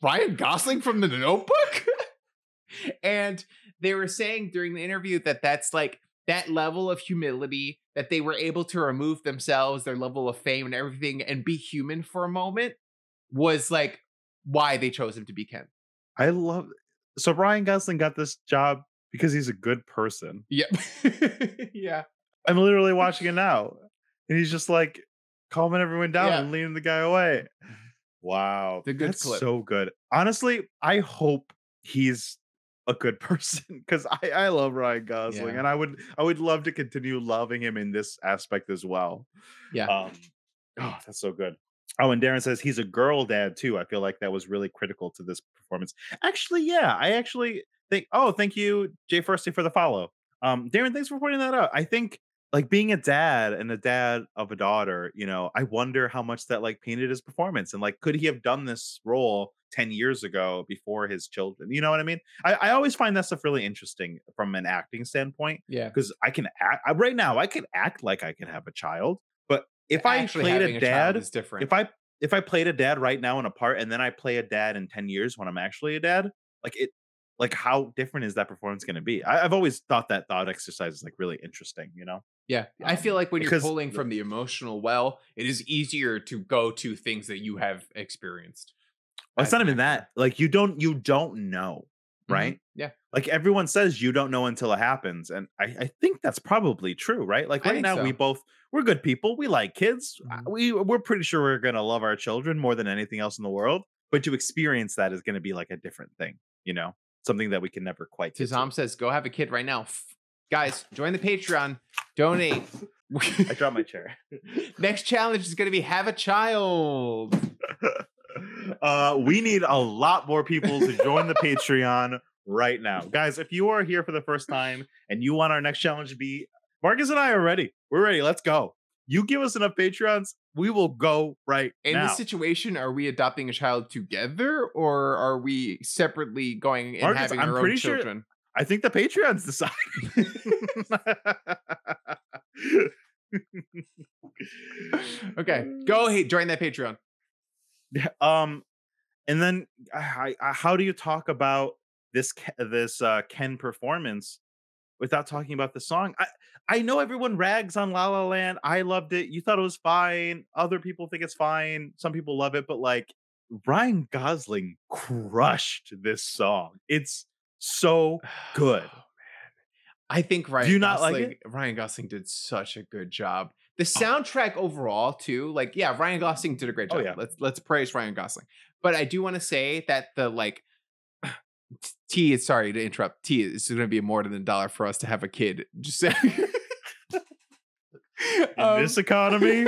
Ryan Gosling from The Notebook?" And they were saying during the interview that that's like that level of humility that they were able to remove themselves, their level of fame and everything, and be human for a moment was like why they chose him to be Ken. I love so Ryan Gosling got this job because he's a good person. Yep. yeah. I'm literally watching it now. And he's just like calming everyone down Yeah. and leading the guy away. Wow. The good That's clip. so good. Honestly, I hope he's a good person because I, I love Ryan Gosling Yeah. and I would I would love to continue loving him in this aspect as well. Yeah. Um oh, that's so good. Oh, and Daron says he's a girl dad too. I feel like that was really critical to this performance. Actually, yeah, I actually think. Oh, thank you, Jay Firsty, for the follow. Um, Daron, thanks for pointing that out. I think like being a dad and a dad of a daughter, you know, I wonder how much that like painted his performance and like could he have done this role 10 years ago before his children? You know what I mean? I, I always find that stuff really interesting from an acting standpoint Yeah. because I can act I- right now. I can act like I can have a child, but if I played a dad, is different. if I if I played a dad right now in a part and then I play a dad in 10 years when I'm actually a dad, like it like how different is that performance going to be? I, I've always thought that thought exercise is like really interesting, you know? Yeah, I feel Um, like when you're pulling from the emotional well, it is easier to go to things that you have experienced. Well, it's not even that. Like you don't you don't know, Mhm. right? Yeah. Like everyone says you don't know until it happens. And I, I think that's probably true, right? Like right now we both we're good people. We like kids. Uh, Mhm. We we're pretty sure we're gonna love our children more than anything else in the world. But to experience that is gonna be like a different thing, you know? Something that we can never quite get to. Says, "Go have a kid right now, guys. Join the Patreon. Donate. I dropped my chair. Next challenge is going to be have a child. uh, we need a lot more people to join the Patreon right now. Guys, if you are here for the first time and you want our next challenge to be Marcus and I are ready. We're ready. Let's go. You give us enough Patreons, we will go right In now. this situation, are we adopting a child together, or are we separately going and Marcus, having I'm our own pretty sure- children? I think the Patreons decide. Okay, go ahead, join that Patreon. Yeah, um and then I, I, how do you talk about this this uh ken performance without talking about the song? I i know everyone rags on la la land. I loved it. You thought it was fine. Other people think it's fine. Some people love it but like ryan gosling crushed this song. It's so good Oh. I think Ryan you not like Gosling, it? Ryan Gosling did such a good job. The soundtrack overall, too, like yeah, Ryan Gosling did a great Oh, job. yeah. Let's let's praise Ryan Gosling. But I do want to say that the like T is sorry to interrupt. T is going to be more than a dollar for us to have a kid. Just saying. in this economy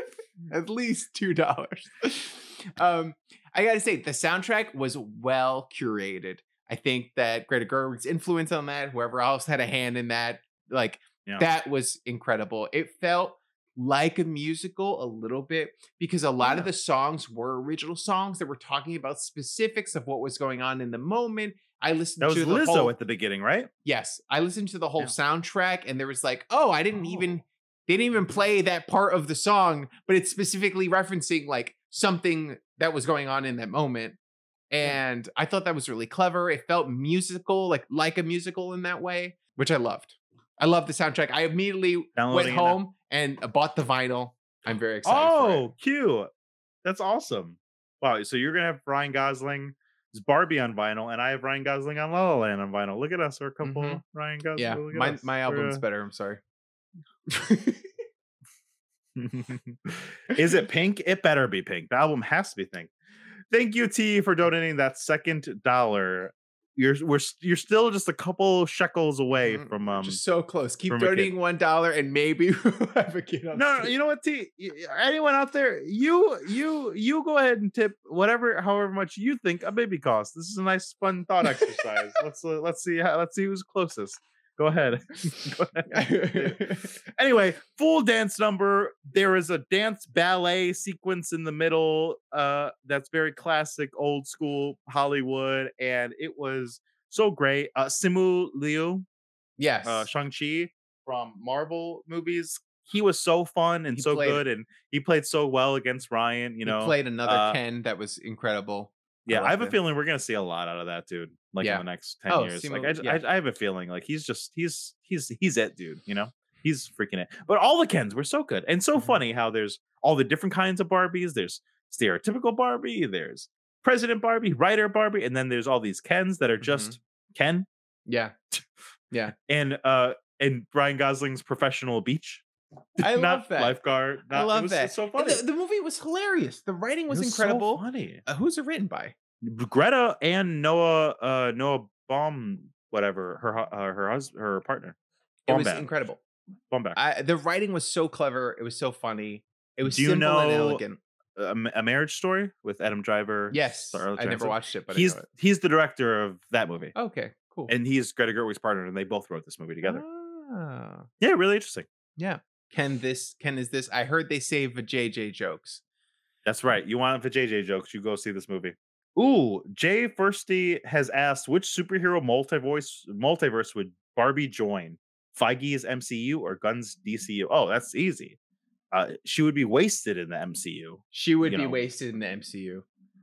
at least two dollars. Um, I gotta say the soundtrack was well curated. I think that Greta Gerwig's influence on that, whoever else had a hand in that, like Yeah. that was incredible. It felt like a musical a little bit because a lot of the songs were original songs that were talking about specifics of what was going on in the moment. I listened that was to the lizzo whole at the beginning right Yes, I listened to the whole Yeah. soundtrack, and there was like, oh, I didn't Oh. even they didn't even play that part of the song, but it's specifically referencing like something that was going on in that moment. And I thought that was really clever. It felt musical, like like a musical in that way, which I loved. I loved the soundtrack. I immediately went Downloading home and bought the vinyl. I'm very excited. Oh, cute. That's awesome. Wow. So you're gonna have Ryan Gosling, Barbie on vinyl, and I have Ryan Gosling on La La Land on vinyl. Look at us, we're a couple Mhm. Ryan Gosling. yeah, my us. my album's uh, better. I'm sorry. Is it pink? It better be pink. The album has to be pink. Thank you, T, for donating that second dollar. You're we're you're still just a couple shekels away Mm, from um. Just so close. Keep from a kid. donating one dollar, and maybe we'll have a kid on no, no, you know what, T? Anyone out there, you you you go ahead and tip whatever, however much you think a baby costs. This is a nice, fun thought exercise. let's uh, let's see how, let's see who's closest. Go ahead. Go ahead. anyway, full dance number. There is a dance ballet sequence in the middle. Uh, that's very classic, old school Hollywood, and it was so great. Uh, Simu Liu, yes. uh, Shang Chi from Marvel movies. He was so fun and He so played- good, and he played so well against Ryan. You he know, played another uh, Ken that was incredible. Yeah, I, have a feeling we're gonna see a lot out of that dude. Like Yeah. in the next ten Oh, years. Like I, yeah. I, I have a feeling like he's just he's he's he's it, dude. You know, he's freaking it. But all the Kens were so good and so Mhm. funny. How there's all the different kinds of Barbies. There's stereotypical Barbie. There's President Barbie, writer Barbie, and then there's all these Kens that are Mhm. just Ken Yeah. Yeah. and uh and Ryan Gosling's professional beach. I love that. lifeguard. I not- it love was that. So funny. The, the movie was hilarious. The writing was, It so incredible. funny. Uh, who's it written by? Greta and Noah uh Noah Baum whatever her uh, her husband her partner. It was incredible. Baumbach. I, the writing was so clever. It was so funny. It was Do you simple and elegant. a, a marriage story with Adam Driver. Yes, I never watched it, but he's I know it. he's the director of that movie, Okay, cool. and he's Greta Gerwig's partner, and they both wrote this movie together. Ah, Yeah, really interesting. yeah. Ken this Ken is this. I heard they save the JJ jokes. That's right. You want the JJ jokes? You go see this movie. Ooh, Jay Firsty has asked which superhero multiverse multiverse would Barbie join? Feige's MCU or Gunn's DCU? Oh, that's easy. Uh, she would be wasted in the MCU. She would be know. wasted in the MCU.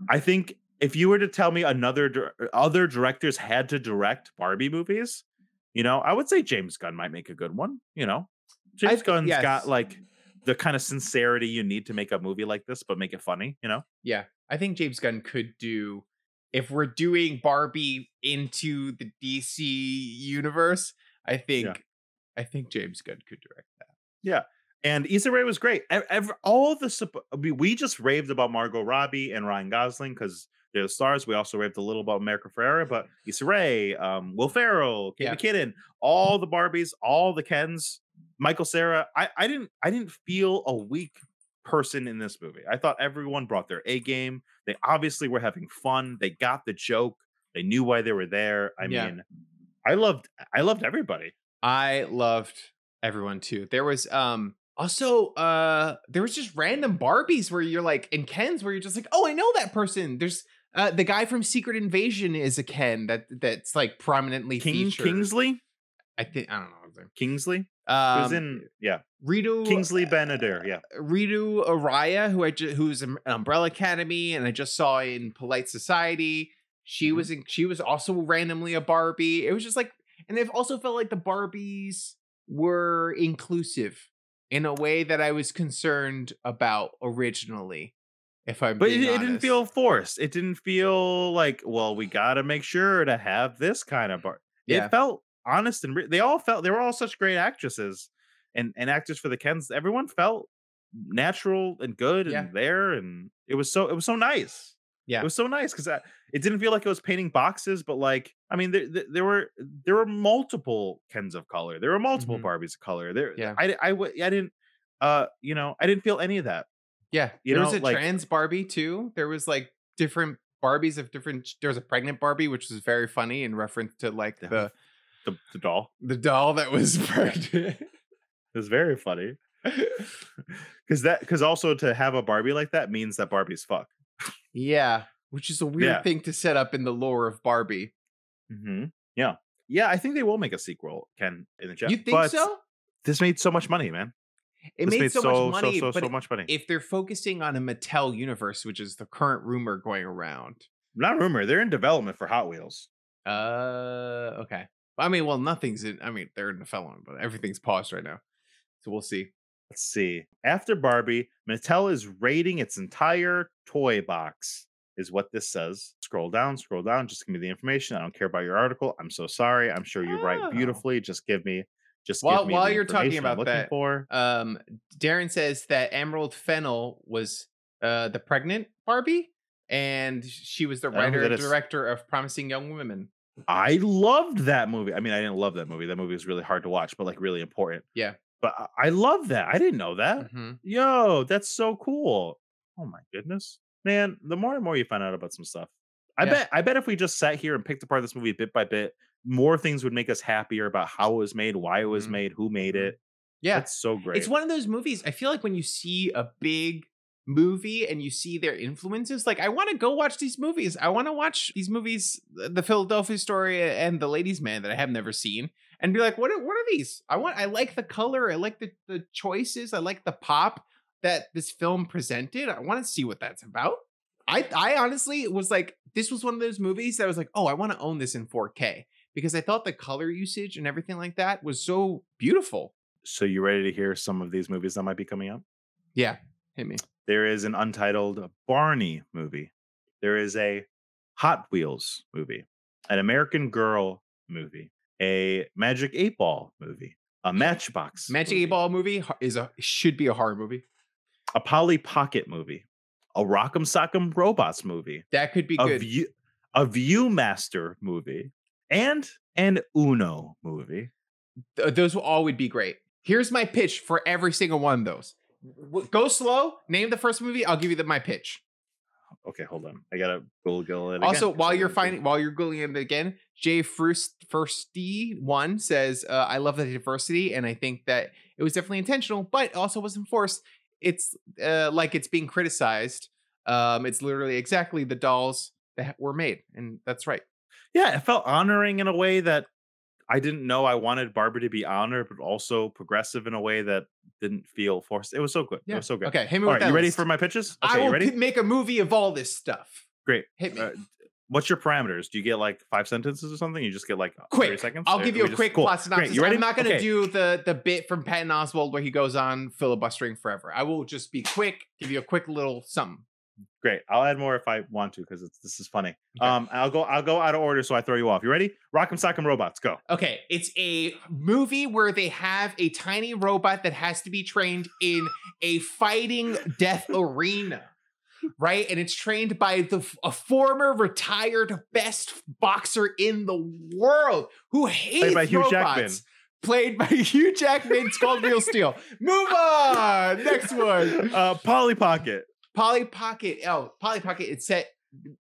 I think if you were to tell me another other directors had to direct Barbie movies, you know, I would say James Gunn might make a good one. You know, James th- Gunn's yes. got like the kind of sincerity you need to make a movie like this, but make it funny. You know, Yeah, I think James Gunn could do if we're doing Barbie into the DC universe. I think I think James Gunn could direct that. Yeah. And Issa Rae was great. Ev- ev- all the we, we just raved about Margot Robbie and Ryan Gosling because they're the stars. We also raved a little about America Ferrera, but Issa Rae, um, Will Ferrell, Kate Yeah. McKinnon, all the Barbies, all the Kens, Michael Cera. I, I didn't I didn't feel a weak person in this movie. I thought everyone brought their A game. They obviously were having fun. They got the joke. They knew why they were there. I Yeah. mean, I loved I loved everybody. I loved everyone too. There was um also uh there was just random Barbies where you're like and Ken's where you're just like, oh, I know that person. There's uh the guy from Secret Invasion is a Ken that that's like prominently King featured. Kingsley, I think I don't know. Kingsley Um, was in yeah Ritu Kingsley Ben-Adir. Yeah. Ritu Arya, who I ju- who's an Umbrella Academy, and I just saw in Polite Society. She Mhm. was in, she was also randomly a Barbie. It was just like, and it also felt like the Barbies were inclusive in a way that I was concerned about originally. If I'm, But it, it didn't feel forced. It didn't feel like, well, we got to make sure to have this kind of bar. Yeah. It felt honest and re- they all felt they were all such great actresses and and actors for the Kens. Everyone felt natural and good and Yeah. there, and it was so it was so nice. Yeah. it was so nice because it didn't feel like it was painting boxes, but like I mean, there, there, there were there were multiple Kens of color. There were multiple Mhm. Barbies of color. There, Yeah. i i didn't, uh, you know, I didn't feel any of that. Yeah, You there know, was a like- trans Barbie too. There was like different Barbies of different. There was a pregnant Barbie, which was very funny in reference to like the The, the doll. the doll that was pregnant. It was very funny because that because also to have a Barbie like that means that Barbie's fuck. yeah, which is a weird Yeah. thing to set up in the lore of Barbie. Mm-hmm. Yeah, yeah. I think they will make a sequel. Ken in the chat. you think but so? This made so much money, man. It This made, so, much money, so, but so much money. if they're focusing on a Mattel universe, which is the current rumor going around, Not rumor. They're in development for Hot Wheels. uh, okay. I mean, well, nothing's in. I mean, they're in development, but everything's paused right now, so we'll see. Let's see. After Barbie, Mattel is rating its entire toy box, is what this says. Scroll down, scroll down. Just give me the information. I don't care about your article. I'm so sorry. I'm sure you Oh. write beautifully. Just give me, just While- give me while the you're talking about that, For. Um, Daron says that Emerald Fennell was uh the pregnant Barbie, and she was the I don't know who writer director of Promising Young Women. I loved that movie. I mean, I didn't love that movie. That movie was really hard to watch, but like really important. Yeah. But I- I love that. I didn't know that. Mhm. Yo, that's so cool. Oh my goodness. Man, the more and more you find out about some stuff. I Yeah. bet I bet if we just sat here and picked apart this movie bit by bit, more things would make us happier about how it was made, why it was Mhm. made, who made Mhm. it. Yeah, That's so great. It's one of those movies. I feel like when you see a big movie and you see their influences, like I want to go watch these movies. I want to watch these movies, The Philadelphia Story and The Ladies' Man that I have never seen, and be like, what are what are these? I want. I like the color. I like the the choices. I like the pop that this film presented. I want to see what that's about. I I honestly was like, this was one of those movies that I was like, oh, I want to own this in 4K because I thought the color usage and everything like that was so beautiful. so you ready to hear some of these movies that might be coming up Yeah, hit me. There is an untitled Barney movie. There is a Hot Wheels movie, an American Girl movie, a Magic Eight Ball movie, a Matchbox, Magic movie, Eight Ball movie is a should be a horror movie. a Polly Pocket movie, a Rock'em Sock'em Robots movie, That could be a good. View, a Viewmaster movie, and an Uno movie. Th- those all would be great. Here's my pitch for every single one of those. W- Go slow. Name the first movie. I'll give you the, my pitch. Okay, hold on. I gotta Google it. Again. Also, while you're finding, while you're googling it again, Jay First Firsty one says, uh, "I love the diversity, and I think that it was definitely intentional, but also was enforced. It's uh, like it's being criticized. Um, it's literally exactly the dolls that were made, and that's right. yeah, it felt honoring in a way that I didn't know I wanted Barbie to be honored, but also progressive in a way that didn't feel forced. It was so good. It was so good. Okay, hit me All with right, that you ready list. for my pitches? I Okay, will you ready? make a movie of all this stuff. Great. Hit me. Uh, what's your parameters? Do you get like five sentences or something? You just get like 30 quick. seconds? I'll give you a just- quick cool. plot Great. You ready? I'm not going to Okay. do the the bit from Patton Oswalt where he goes on filibustering forever. I will just be quick, give you a quick little something. Great. I'll add more if I want to because this is funny. Okay. Um, I'll go. I'll go out of order so I throw you off. You ready? Rock'em Sock'em Robots. Go. Okay, it's a movie where they have a tiny robot that has to be trained in a fighting death arena. Right, and it's trained by the a former retired best boxer in the world who hates Played by Hugh robots. Jackman. Played by Hugh Jackman. It's called Real Steel. Move on. Next one. Uh, Polly Pocket. Polly Pocket. Oh, Polly Pocket. It's set.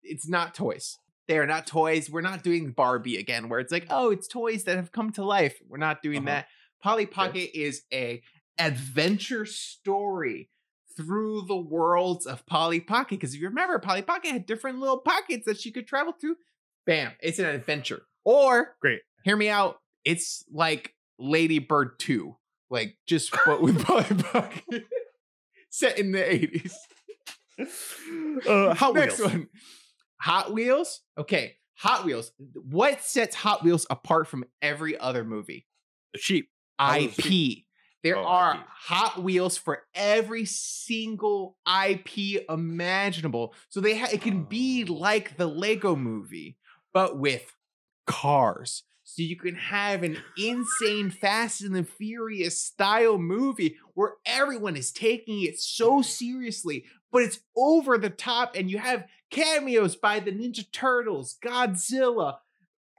It's not toys. They are not toys. We're not doing Barbie again, where it's like, oh, it's toys that have come to life. We're not doing Uh-huh. that. Polly Pocket is a adventure story through the worlds of Polly Pocket. Because if you remember, Polly Pocket had different little pockets that she could travel through. Bam! It's an adventure. Or Great. Hear me out. It's like Lady Bird Two, like just what with Polly Pocket, set in the eighties. Uh, Hot Next Wheels. one. Hot Wheels. Okay. Hot Wheels. What sets Hot Wheels apart from every other movie? The sheep. Hot Wheels IP. There Oh, are IP. Hot Wheels for every single IP imaginable. So they ha- it can be like the Lego movie, but with cars. So you can have an insane Fast and the Furious style movie where everyone is taking it so seriously, but it's over the top, and you have cameos by the Ninja Turtles, Godzilla,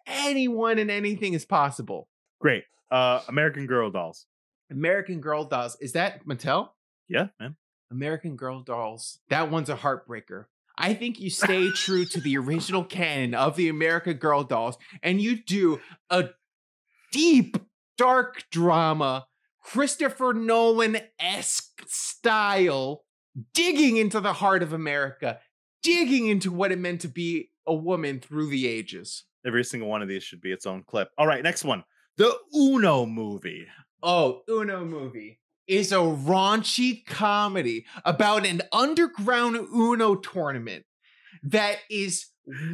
anyone and anything is possible. Great. Uh, American Girl dolls. American Girl Dolls. Is that Mattel? Yeah, man. American Girl Dolls. That one's a heartbreaker. I think you stay true to the original canon of the American Girl Dolls and you do a deep, dark drama, Christopher Nolan esque style, digging into the heart of America, digging into what it meant to be a woman through the ages. Every single one of these should be its own clip. All right, next one. The Uno movie. Oh, Uno movie. is a raunchy comedy about an underground Uno tournament that is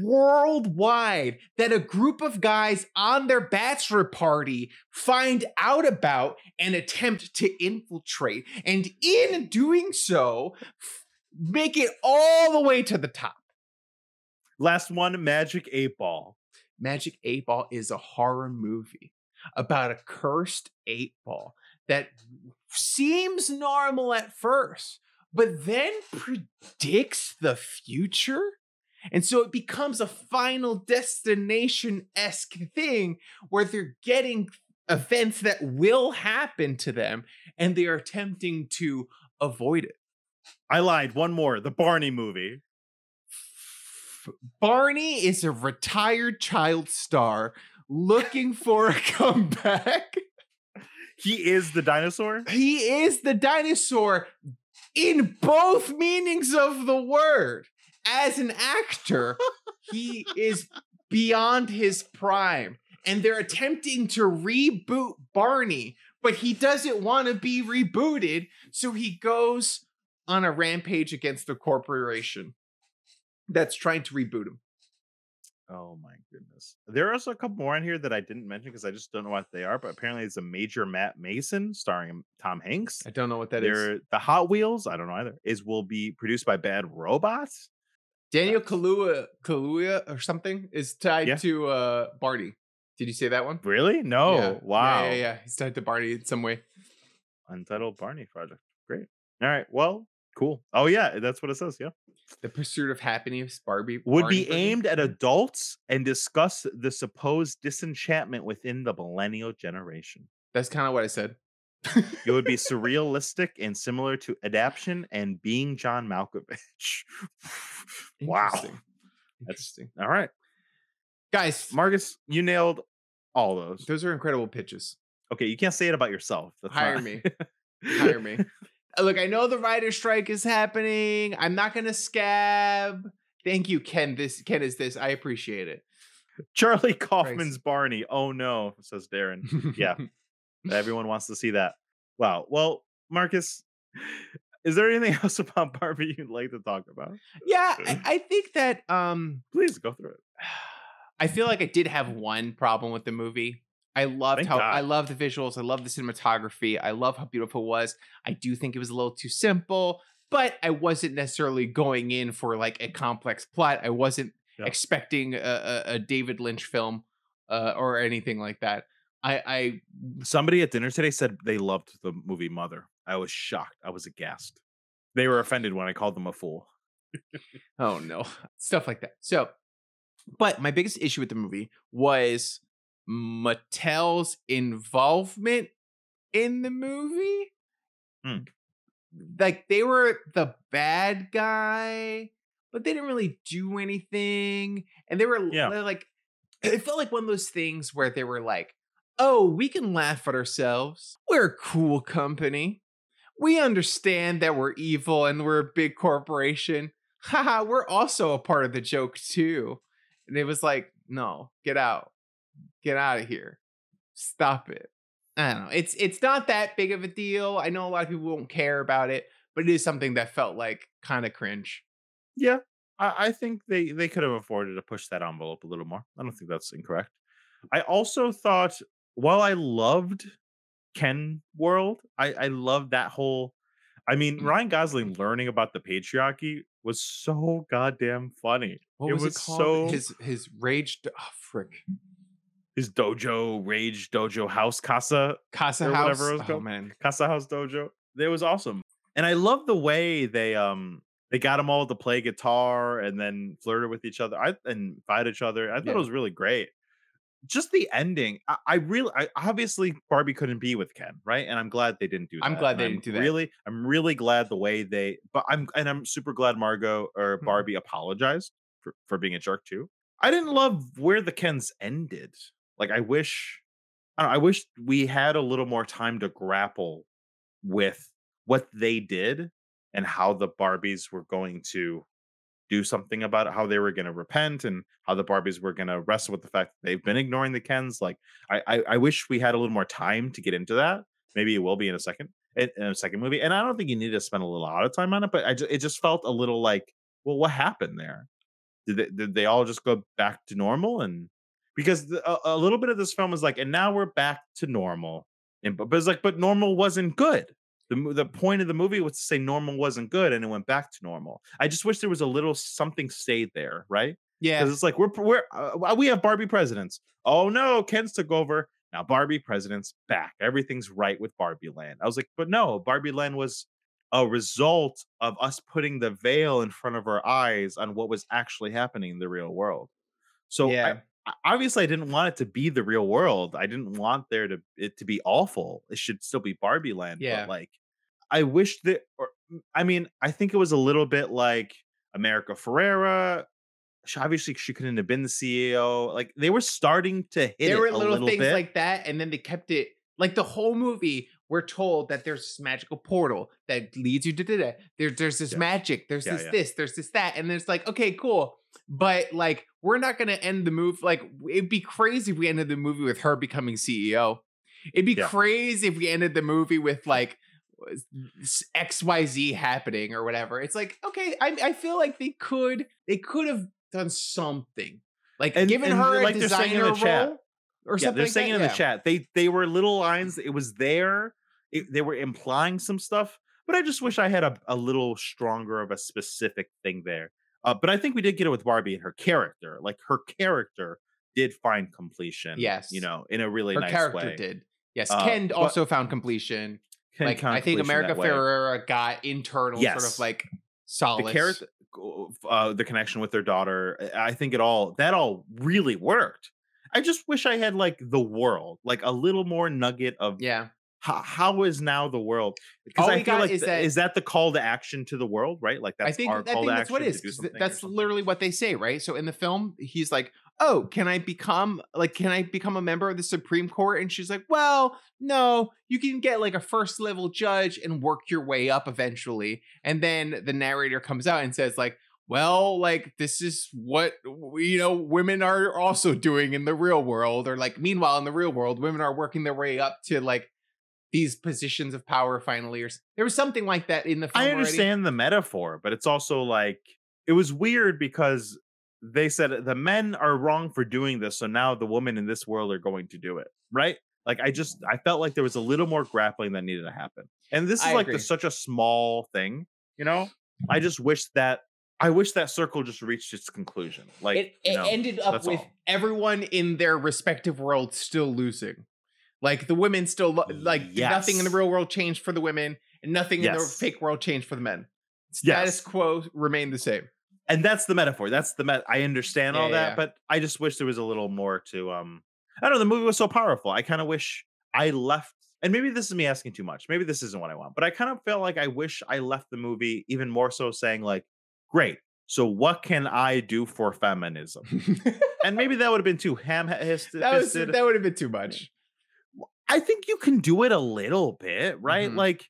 worldwide that a group of guys on their bachelor party find out about and attempt to infiltrate and in doing so make it all the way to the top Last one, Magic Eight Ball. Magic 8 Ball is a horror movie about a cursed 8 ball that seems normal at first, but then predicts the future. And so it becomes a final destination esque thing where they're getting events that will happen to them and they are attempting to avoid it. I lied. One more, the Barney movie. Barney is a retired child star looking for a comeback. He is the dinosaur. He is the dinosaur in both meanings of the word. As an actor, he is beyond his prime. And they're attempting to reboot Barney, but he doesn't want to be rebooted. So he goes on a rampage against the corporation that's trying to reboot him. Oh my goodness. There are also a couple more on here that I didn't mention because I just don't know what they are. But apparently, it's a Major Matt Mason starring Tom Hanks. I don't know what that is. They're the Hot Wheels. I don't know either. Is will be produced by Bad Robots. Daniel Kaluuya, Kaluuya or something is tied Yeah. to uh Barney. Did you say that one? Really? No. Yeah. Yeah, Wow. Yeah, yeah, He's tied to Barney in some way. Untitled Barney project. Great. All right. Well, cool. Oh yeah, that's what it says. Yeah. The Pursuit of Happiness, Barbie. Would Barney be version? aimed at adults and discuss the supposed disenchantment within the millennial generation. That's kind of what I said. It would be surrealistic and similar to Adaption and Being John Malkovich. wow. Interesting. Interesting. All right. Guys, Marcus, you nailed all those. those are incredible pitches. Okay, you can't say it about yourself. That's Hire not- me. Hire me. Uh, Look, I know the writer strike is happening. I'm not gonna scab. Thank you, Ken. This Ken is this. I appreciate it. Charlie Kaufman's Barney. Oh no, says Daron. Yeah. Everyone wants to see that. Wow. Well, Marcus, is there anything else about Barbie you'd like to talk about? yeah. I, I think that um Please go through it. I feel like I did have one problem with the movie. I loved Thank how God. I love the visuals. I love the cinematography. I love how beautiful it was. I do think it was a little too simple, but I wasn't necessarily going in for like a complex plot. I wasn't Yeah. expecting a, a, a David Lynch film uh, or anything like that. I, I Somebody at dinner today said they loved the movie Mother. I was shocked. I was aghast. They were offended when I called them a fool. oh no stuff like that so but my biggest issue with the movie was mattel's involvement in the movie Hmm. like they were the bad guy but they didn't really do anything and they were Yeah. like it felt like one of those things where they were like oh we can laugh at ourselves we're a cool company we understand that we're evil and we're a big corporation haha, we're also a part of the joke too. And it was like, no, get out. Get out of here. Stop it. I don't know. It's it's not that big of a deal. I know a lot of people won't care about it, but it is something that felt like kind of cringe. Yeah. I, I think they, they could have afforded to push that envelope a little more. I don't think that's incorrect. I also thought while I loved Ken World, I, I loved that whole I mean, Mm. Ryan Gosling learning about the patriarchy was so goddamn funny. What it was, was it called? so His his rage oh, frick. his dojo rage dojo house casa Casa House. whatever it was oh called. man. casa house dojo it was awesome and i love the way they um they got them all to play guitar and then flirted with each other I, and fight each other i thought Yeah. it was really great just the ending i, I really I, obviously barbie couldn't be with ken right and i'm glad they didn't do that I'm glad they didn't do that. really i'm really glad the way they but i'm and i'm super glad margot or Mhm. barbie apologized for, for being a jerk too i didn't love where the kens ended like i wish I, know, I wish we had a little more time to grapple with what they did and how the barbies were going to do something about it how they were going to repent and how the barbies were going to wrestle with the fact that they've been ignoring the kens like I, I i wish we had a little more time to get into that maybe it will be in a second in, a second movie. And I don't think you need to spend a little lot of time on it, but I just, it just felt a little like, well, what happened there? Did they, did they all just go back to normal? And because the, a, a little bit of this film is like, and now we're back to normal. And but, but it's like, but normal wasn't good. The, the point of the movie was to say normal wasn't good and it went back to normal. I just wish there was a little something stayed there, right? Yeah. because it's like we're we're uh, we have Barbie presidents. Oh no, Ken's took over. Now Barbie president's back. Everything's right with Barbie Land. I was like, but no, Barbie Land was a result of us putting the veil in front of our eyes on what was actually happening in the real world. So Yeah. Obviously I didn't want it to be the real world. I didn't want there to it to be awful. It should still be Barbie Land. Yeah. But like I wish that or I mean, I think it was a little bit like America Ferrera. She, obviously she couldn't have been the CEO. Like they were starting to hit there were a little, little things bit. like that, and then they kept it like the whole movie. We're told that there's this magical portal that leads you to da, da, da. There, there's this Yeah. magic. There's Yeah, this yeah. this. There's this that, and it's like okay, cool. But like, we're not gonna end the movie. Like, it'd be crazy if we ended the movie with her becoming CEO. It'd be crazy if we ended the movie with like X Y Z happening or whatever. It's like okay, I I feel like they could they could have done something like And- given and her like a they're saying in designer the chat. Or yeah, something. they're saying in the chat. They they were little lines. It was there. It, they were implying some stuff, but I just wish I had a, a little stronger of a specific thing there. Uh, but I think we did get it with Barbie and her character. Like her character did find completion. Yes. you know, in a really Her nice character way. did. Yes, Uh, Ken also found completion. Can like I think America. Ferrera got internal sort of like the solace. character, uh, the connection with their daughter. I think it all that all really worked. I just wish I had like the world, like a little more nugget of Yeah. how, how is now the world? Because I feel like is th- that- is that the call to action to the world, right? Like that's I think our I call think to that's what it action is. to do 'cause th- something That's literally what they say, right? So in the film, he's like, "Oh, can I become like can I become a member of the Supreme Court?" And she's like, "Well, no, you can get like a first level judge and work your way up eventually." And then the narrator comes out and says like, "Well, like this is what you know women are also doing in the real world or like meanwhile in the real world, women are working their way up to like these positions of power finally or there was something like that in the film I already. understand the metaphor, but it's also like it was weird because they said the men are wrong for doing this, so now the women in this world are going to do it, right? Like I just I felt like there was a little more grappling that needed to happen, and this is I like the, such a small thing, you know. I just wish that I wish that circle just reached its conclusion. Like it, it know, ended up with all. everyone in their respective worlds still losing. Like the women still lo- like nothing in the real world changed for the women, and nothing in the fake world changed for the men. Status Yes. quo remained the same. and that's the metaphor. That's the met. I understand Yeah, all that, yeah. but I just wish there was a little more to. um I don't know. The movie was so powerful. I kind of wish I left. And maybe this is me asking too much. Maybe this isn't what I want. But I kind of feel like I wish I left the movie even more so saying like, "Great. So what can I do for feminism?" and maybe that would have been too ham fisted. that was that would have been too much. I think you can do it a little bit, right? Mhm. Like,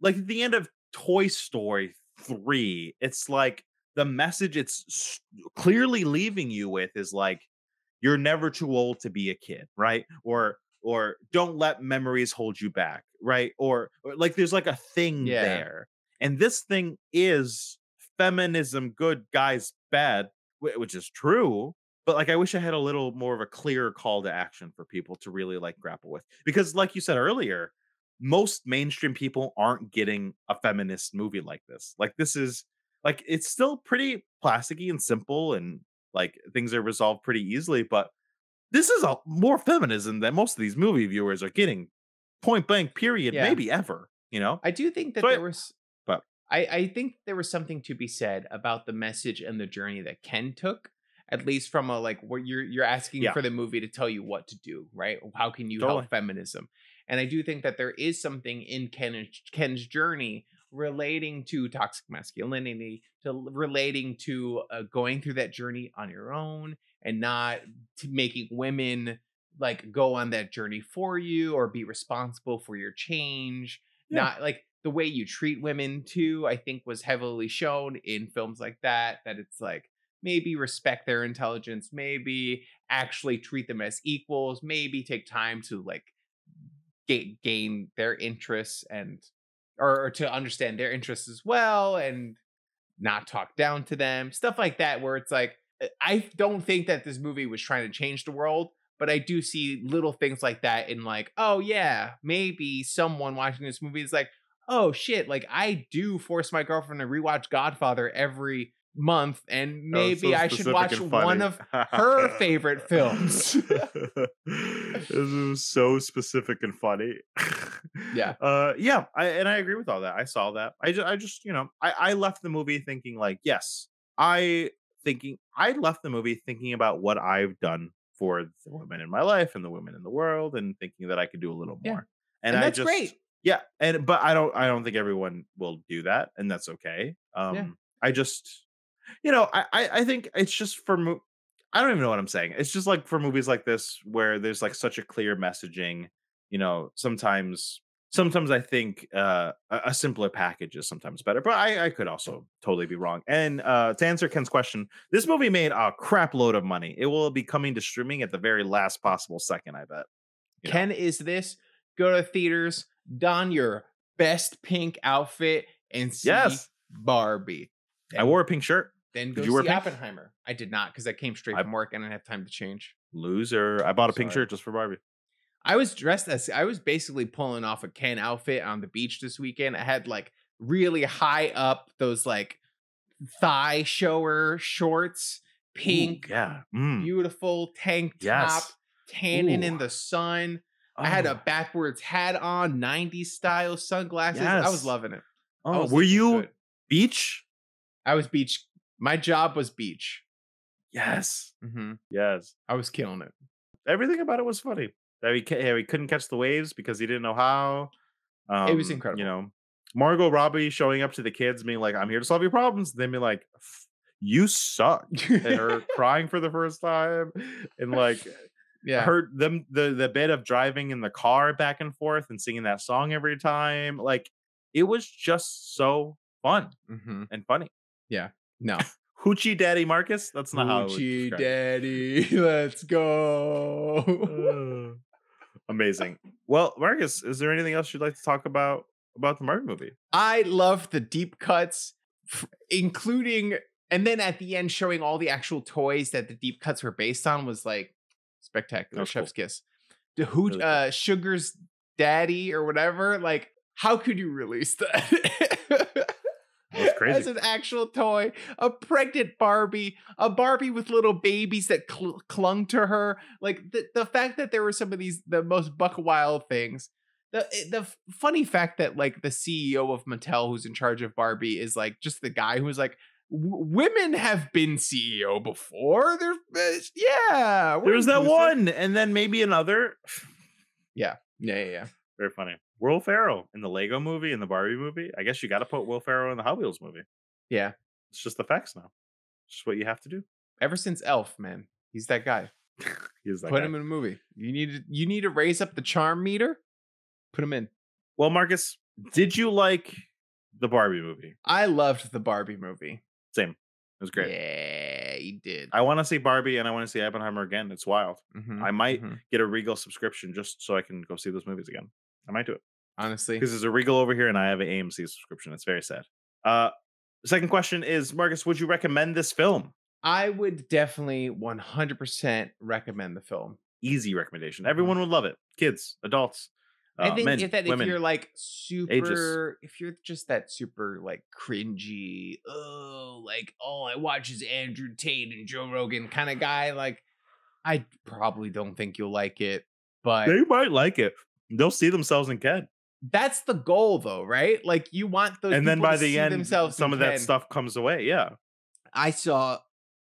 like at the end of Toy Story three, it's like the message it's clearly leaving you with is like, you're never too old to be a kid, right? Or or don't let memories hold you back, right? Or, or like there's like a thing Yeah. there, and this thing is feminism, good guys bad, which is true but like i wish i had a little more of a clear call to action for people to really like grapple with because like you said earlier most mainstream people aren't getting a feminist movie like this like this is like it's still pretty plasticky and simple and like things are resolved pretty easily but this is a more feminism than most of these movie viewers are getting point blank period Yeah. maybe ever you know I do think that So I- there was but- I, I think there was something to be said about the message and the journey that Ken took, at least from a like where you're you're asking Yeah. for the movie to tell you what to do, right? How can you Totally. help feminism? And I do think that there is something in Ken Ken's journey relating to toxic masculinity, to relating to uh, going through that journey on your own and not to making women like go on that journey for you or be responsible for your change Yeah. not like the way you treat women too i think was heavily shown in films like that that it's like maybe respect their intelligence maybe actually treat them as equals maybe take time to like ga- gain their interests and or, or to understand their interests as well and not talk down to them stuff like that where it's like uh, i don't think that this movie was trying to change the world but i do see little things like that in like oh yeah maybe someone watching this movie is like oh shit like i do force my girlfriend to rewatch godfather every month and maybe so i should watch one of her favorite films this is so specific and funny. Yeah. Uh yeah, I and I agree with all that. I saw that. I just I just, you know, I I left the movie thinking like, yes, I thinking I left the movie thinking about what I've done for the women in my life and the women in the world and thinking that I could do a little Yeah. more. And I that's just great. Yeah, and but I don't I don't think everyone will do that, and that's okay. Um I just you know, I I, I think it's just for mo- I don't even know what I'm saying. It's just like for movies like this where there's like such a clear messaging, you know, sometimes sometimes I think uh a, simpler package is sometimes better, but I I could also totally be wrong. And uh to answer Ken's question, this movie made a crap load of money. It will be coming to streaming at the very last possible second, I bet. you know. Ken is this. Go to theaters, don your best pink outfit, and see Yes. Barbie. I wore a pink shirt. Then Did go you wear see pink? Oppenheimer. I did not because I came straight I- from work and I didn't have time to change. Loser. I bought a pink shirt just for Barbie. I was dressed as I was basically pulling off a Ken outfit on the beach this weekend. I had like really high up those like thigh shower shorts, Ooh, pink, yeah. Mm. beautiful tank top, tanning in the sun. I had a Oh. backwards hat on, 90s style sunglasses. I was loving it. Oh, were you good. beach? I was beach. My job was beach. Yes. hmm Yes. I was killing it. Everything about it was funny. That he, ca- how he couldn't catch the waves because he didn't know how. It was Um, incredible. You know, Margot Robbie showing up to the kids, being like, "I'm here to solve your problems." Then be like, "You suck," and her crying for the first time, and like yeah. heard them the the bit of driving in the car back and forth and singing that song every time. Like it was just so fun hmm and funny. Yeah. No. Hoochie Daddy Marcus. That's not how. Gucci describe it. Daddy, let's go. Amazing. Well, Marcus, is there anything else you'd like to talk about about the Marvel movie? I love the deep cuts, including, and then at the end showing all the actual toys that the deep cuts were based on was like spectacular. cool. Chef's kiss. The who, Really cool. uh, Sugar's daddy or whatever. Like, how could you release that? That's crazy. As an actual toy, a pregnant Barbie, a Barbie with little babies that cl- clung to her. Like the, the fact that there were some of these the most buck wild things. The eh, the funny fact that like the CEO of Mattel, who's in charge of Barbie, is like just the guy who's like, "W- women have been CEO before. There's uh, yeah, we're There was that one, and then maybe another. Yeah, yeah, yeah. Very funny. Will Ferrell in the Lego movie and the Barbie movie. I guess you got to put Will Ferrell in the Hot Wheels movie. Yeah. It's just the facts now. It's just what you have to do. Ever since Elf, man, he's that guy. He's that Put guy. him in a movie. You need to you need to raise up the charm meter. Put him in. Well, Marcus, did you like the Barbie movie? I loved the Barbie movie. Same. It was great. Yeah, he did. I want to see Barbie and I want to see Oppenheimer again. It's wild. Mhm, I might mhm. get a Regal subscription just so I can go see those movies again. I might do it honestly. because there's a Regal over here and I have an AMC subscription. It's very sad. Uh, second question is, Marcus, would you recommend this film? I would definitely 100% recommend the film. Easy recommendation. Everyone would love it. Kids, adults, uh, I think men, if that women. if you're like super, if you're just that super like cringy, oh, like all I watch is Andrew Tate and Joe Rogan kind of guy, like I probably don't think you'll like it. But they might like it. They'll see themselves in Ken. that's the goal, though, right? Like you want those, and then by the end, themselves some of that stuff comes away. Yeah. I saw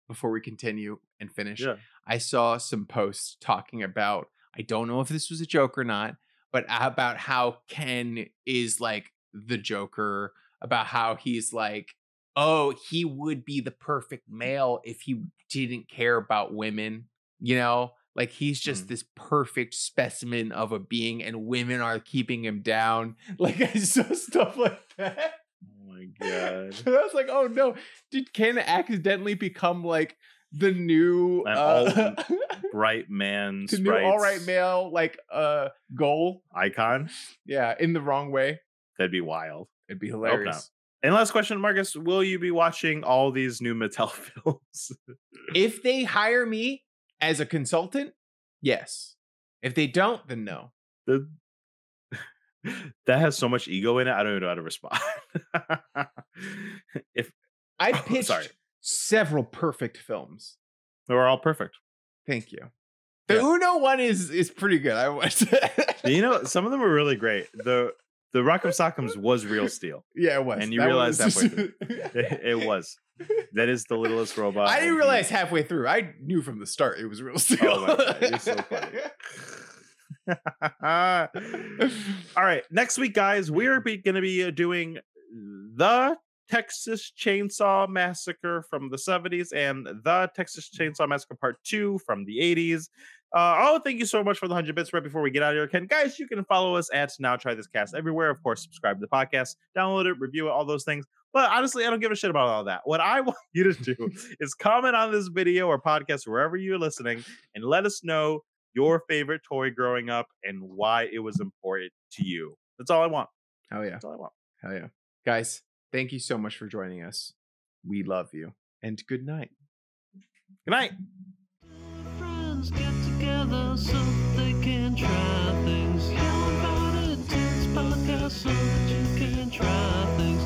before we continue and finish. Yeah. I saw some posts talking about I don't know if this was a joke or not, but about how Ken is like the Joker, about how he's like, oh, he would be the perfect male if he didn't care about women, you know? Like he's just Mm. this perfect specimen of a being, and women are keeping him down. Like I saw stuff like that. Oh my god. I was like, oh no, did Ken accidentally become like the new An uh, Bright man, the new all right male like uh goal? icon. Yeah, in the wrong way. That'd be wild. It'd be hilarious. And last question, Marcus, will you be watching all these new Mattel films? If they hire me as a consultant, yes. If they don't, then no. The- that has so much ego in it. I don't even know how to respond. if I Oh, pitched sorry. Several perfect films. they were all perfect. Thank you. The Yeah. Uno one is is pretty good. I was. You know, some of them were really great. The the Rock Rock'em Sock'ems was real steel. yeah, it was. And you That realize was- halfway through. It, it was. That is the littlest robot. I didn't he- realize halfway through. I knew from the start it was real steel. Oh my God, you're so funny. All right, next week, guys, we're going to be uh, doing the Texas Chainsaw Massacre from the 70s and the Texas Chainsaw Massacre Part 2 from the 80s. Uh, oh, thank you so much for the 100 bits right before we get out of here. Ken, guys, you can follow us at Now Try This Cast everywhere. Of course, subscribe to the podcast, download it, review it, all those things. But honestly, I don't give a shit about all that. What I want you to do is comment on this video or podcast, wherever you're listening, and let us know your favorite toy growing up and why it was important to you. That's all I want. Hell yeah. That's all I want. Hell yeah. Guys, Thank you so much for joining us. We love you. And good night. Good night. Friends get together so they can try things. About a podcast so that you can try things?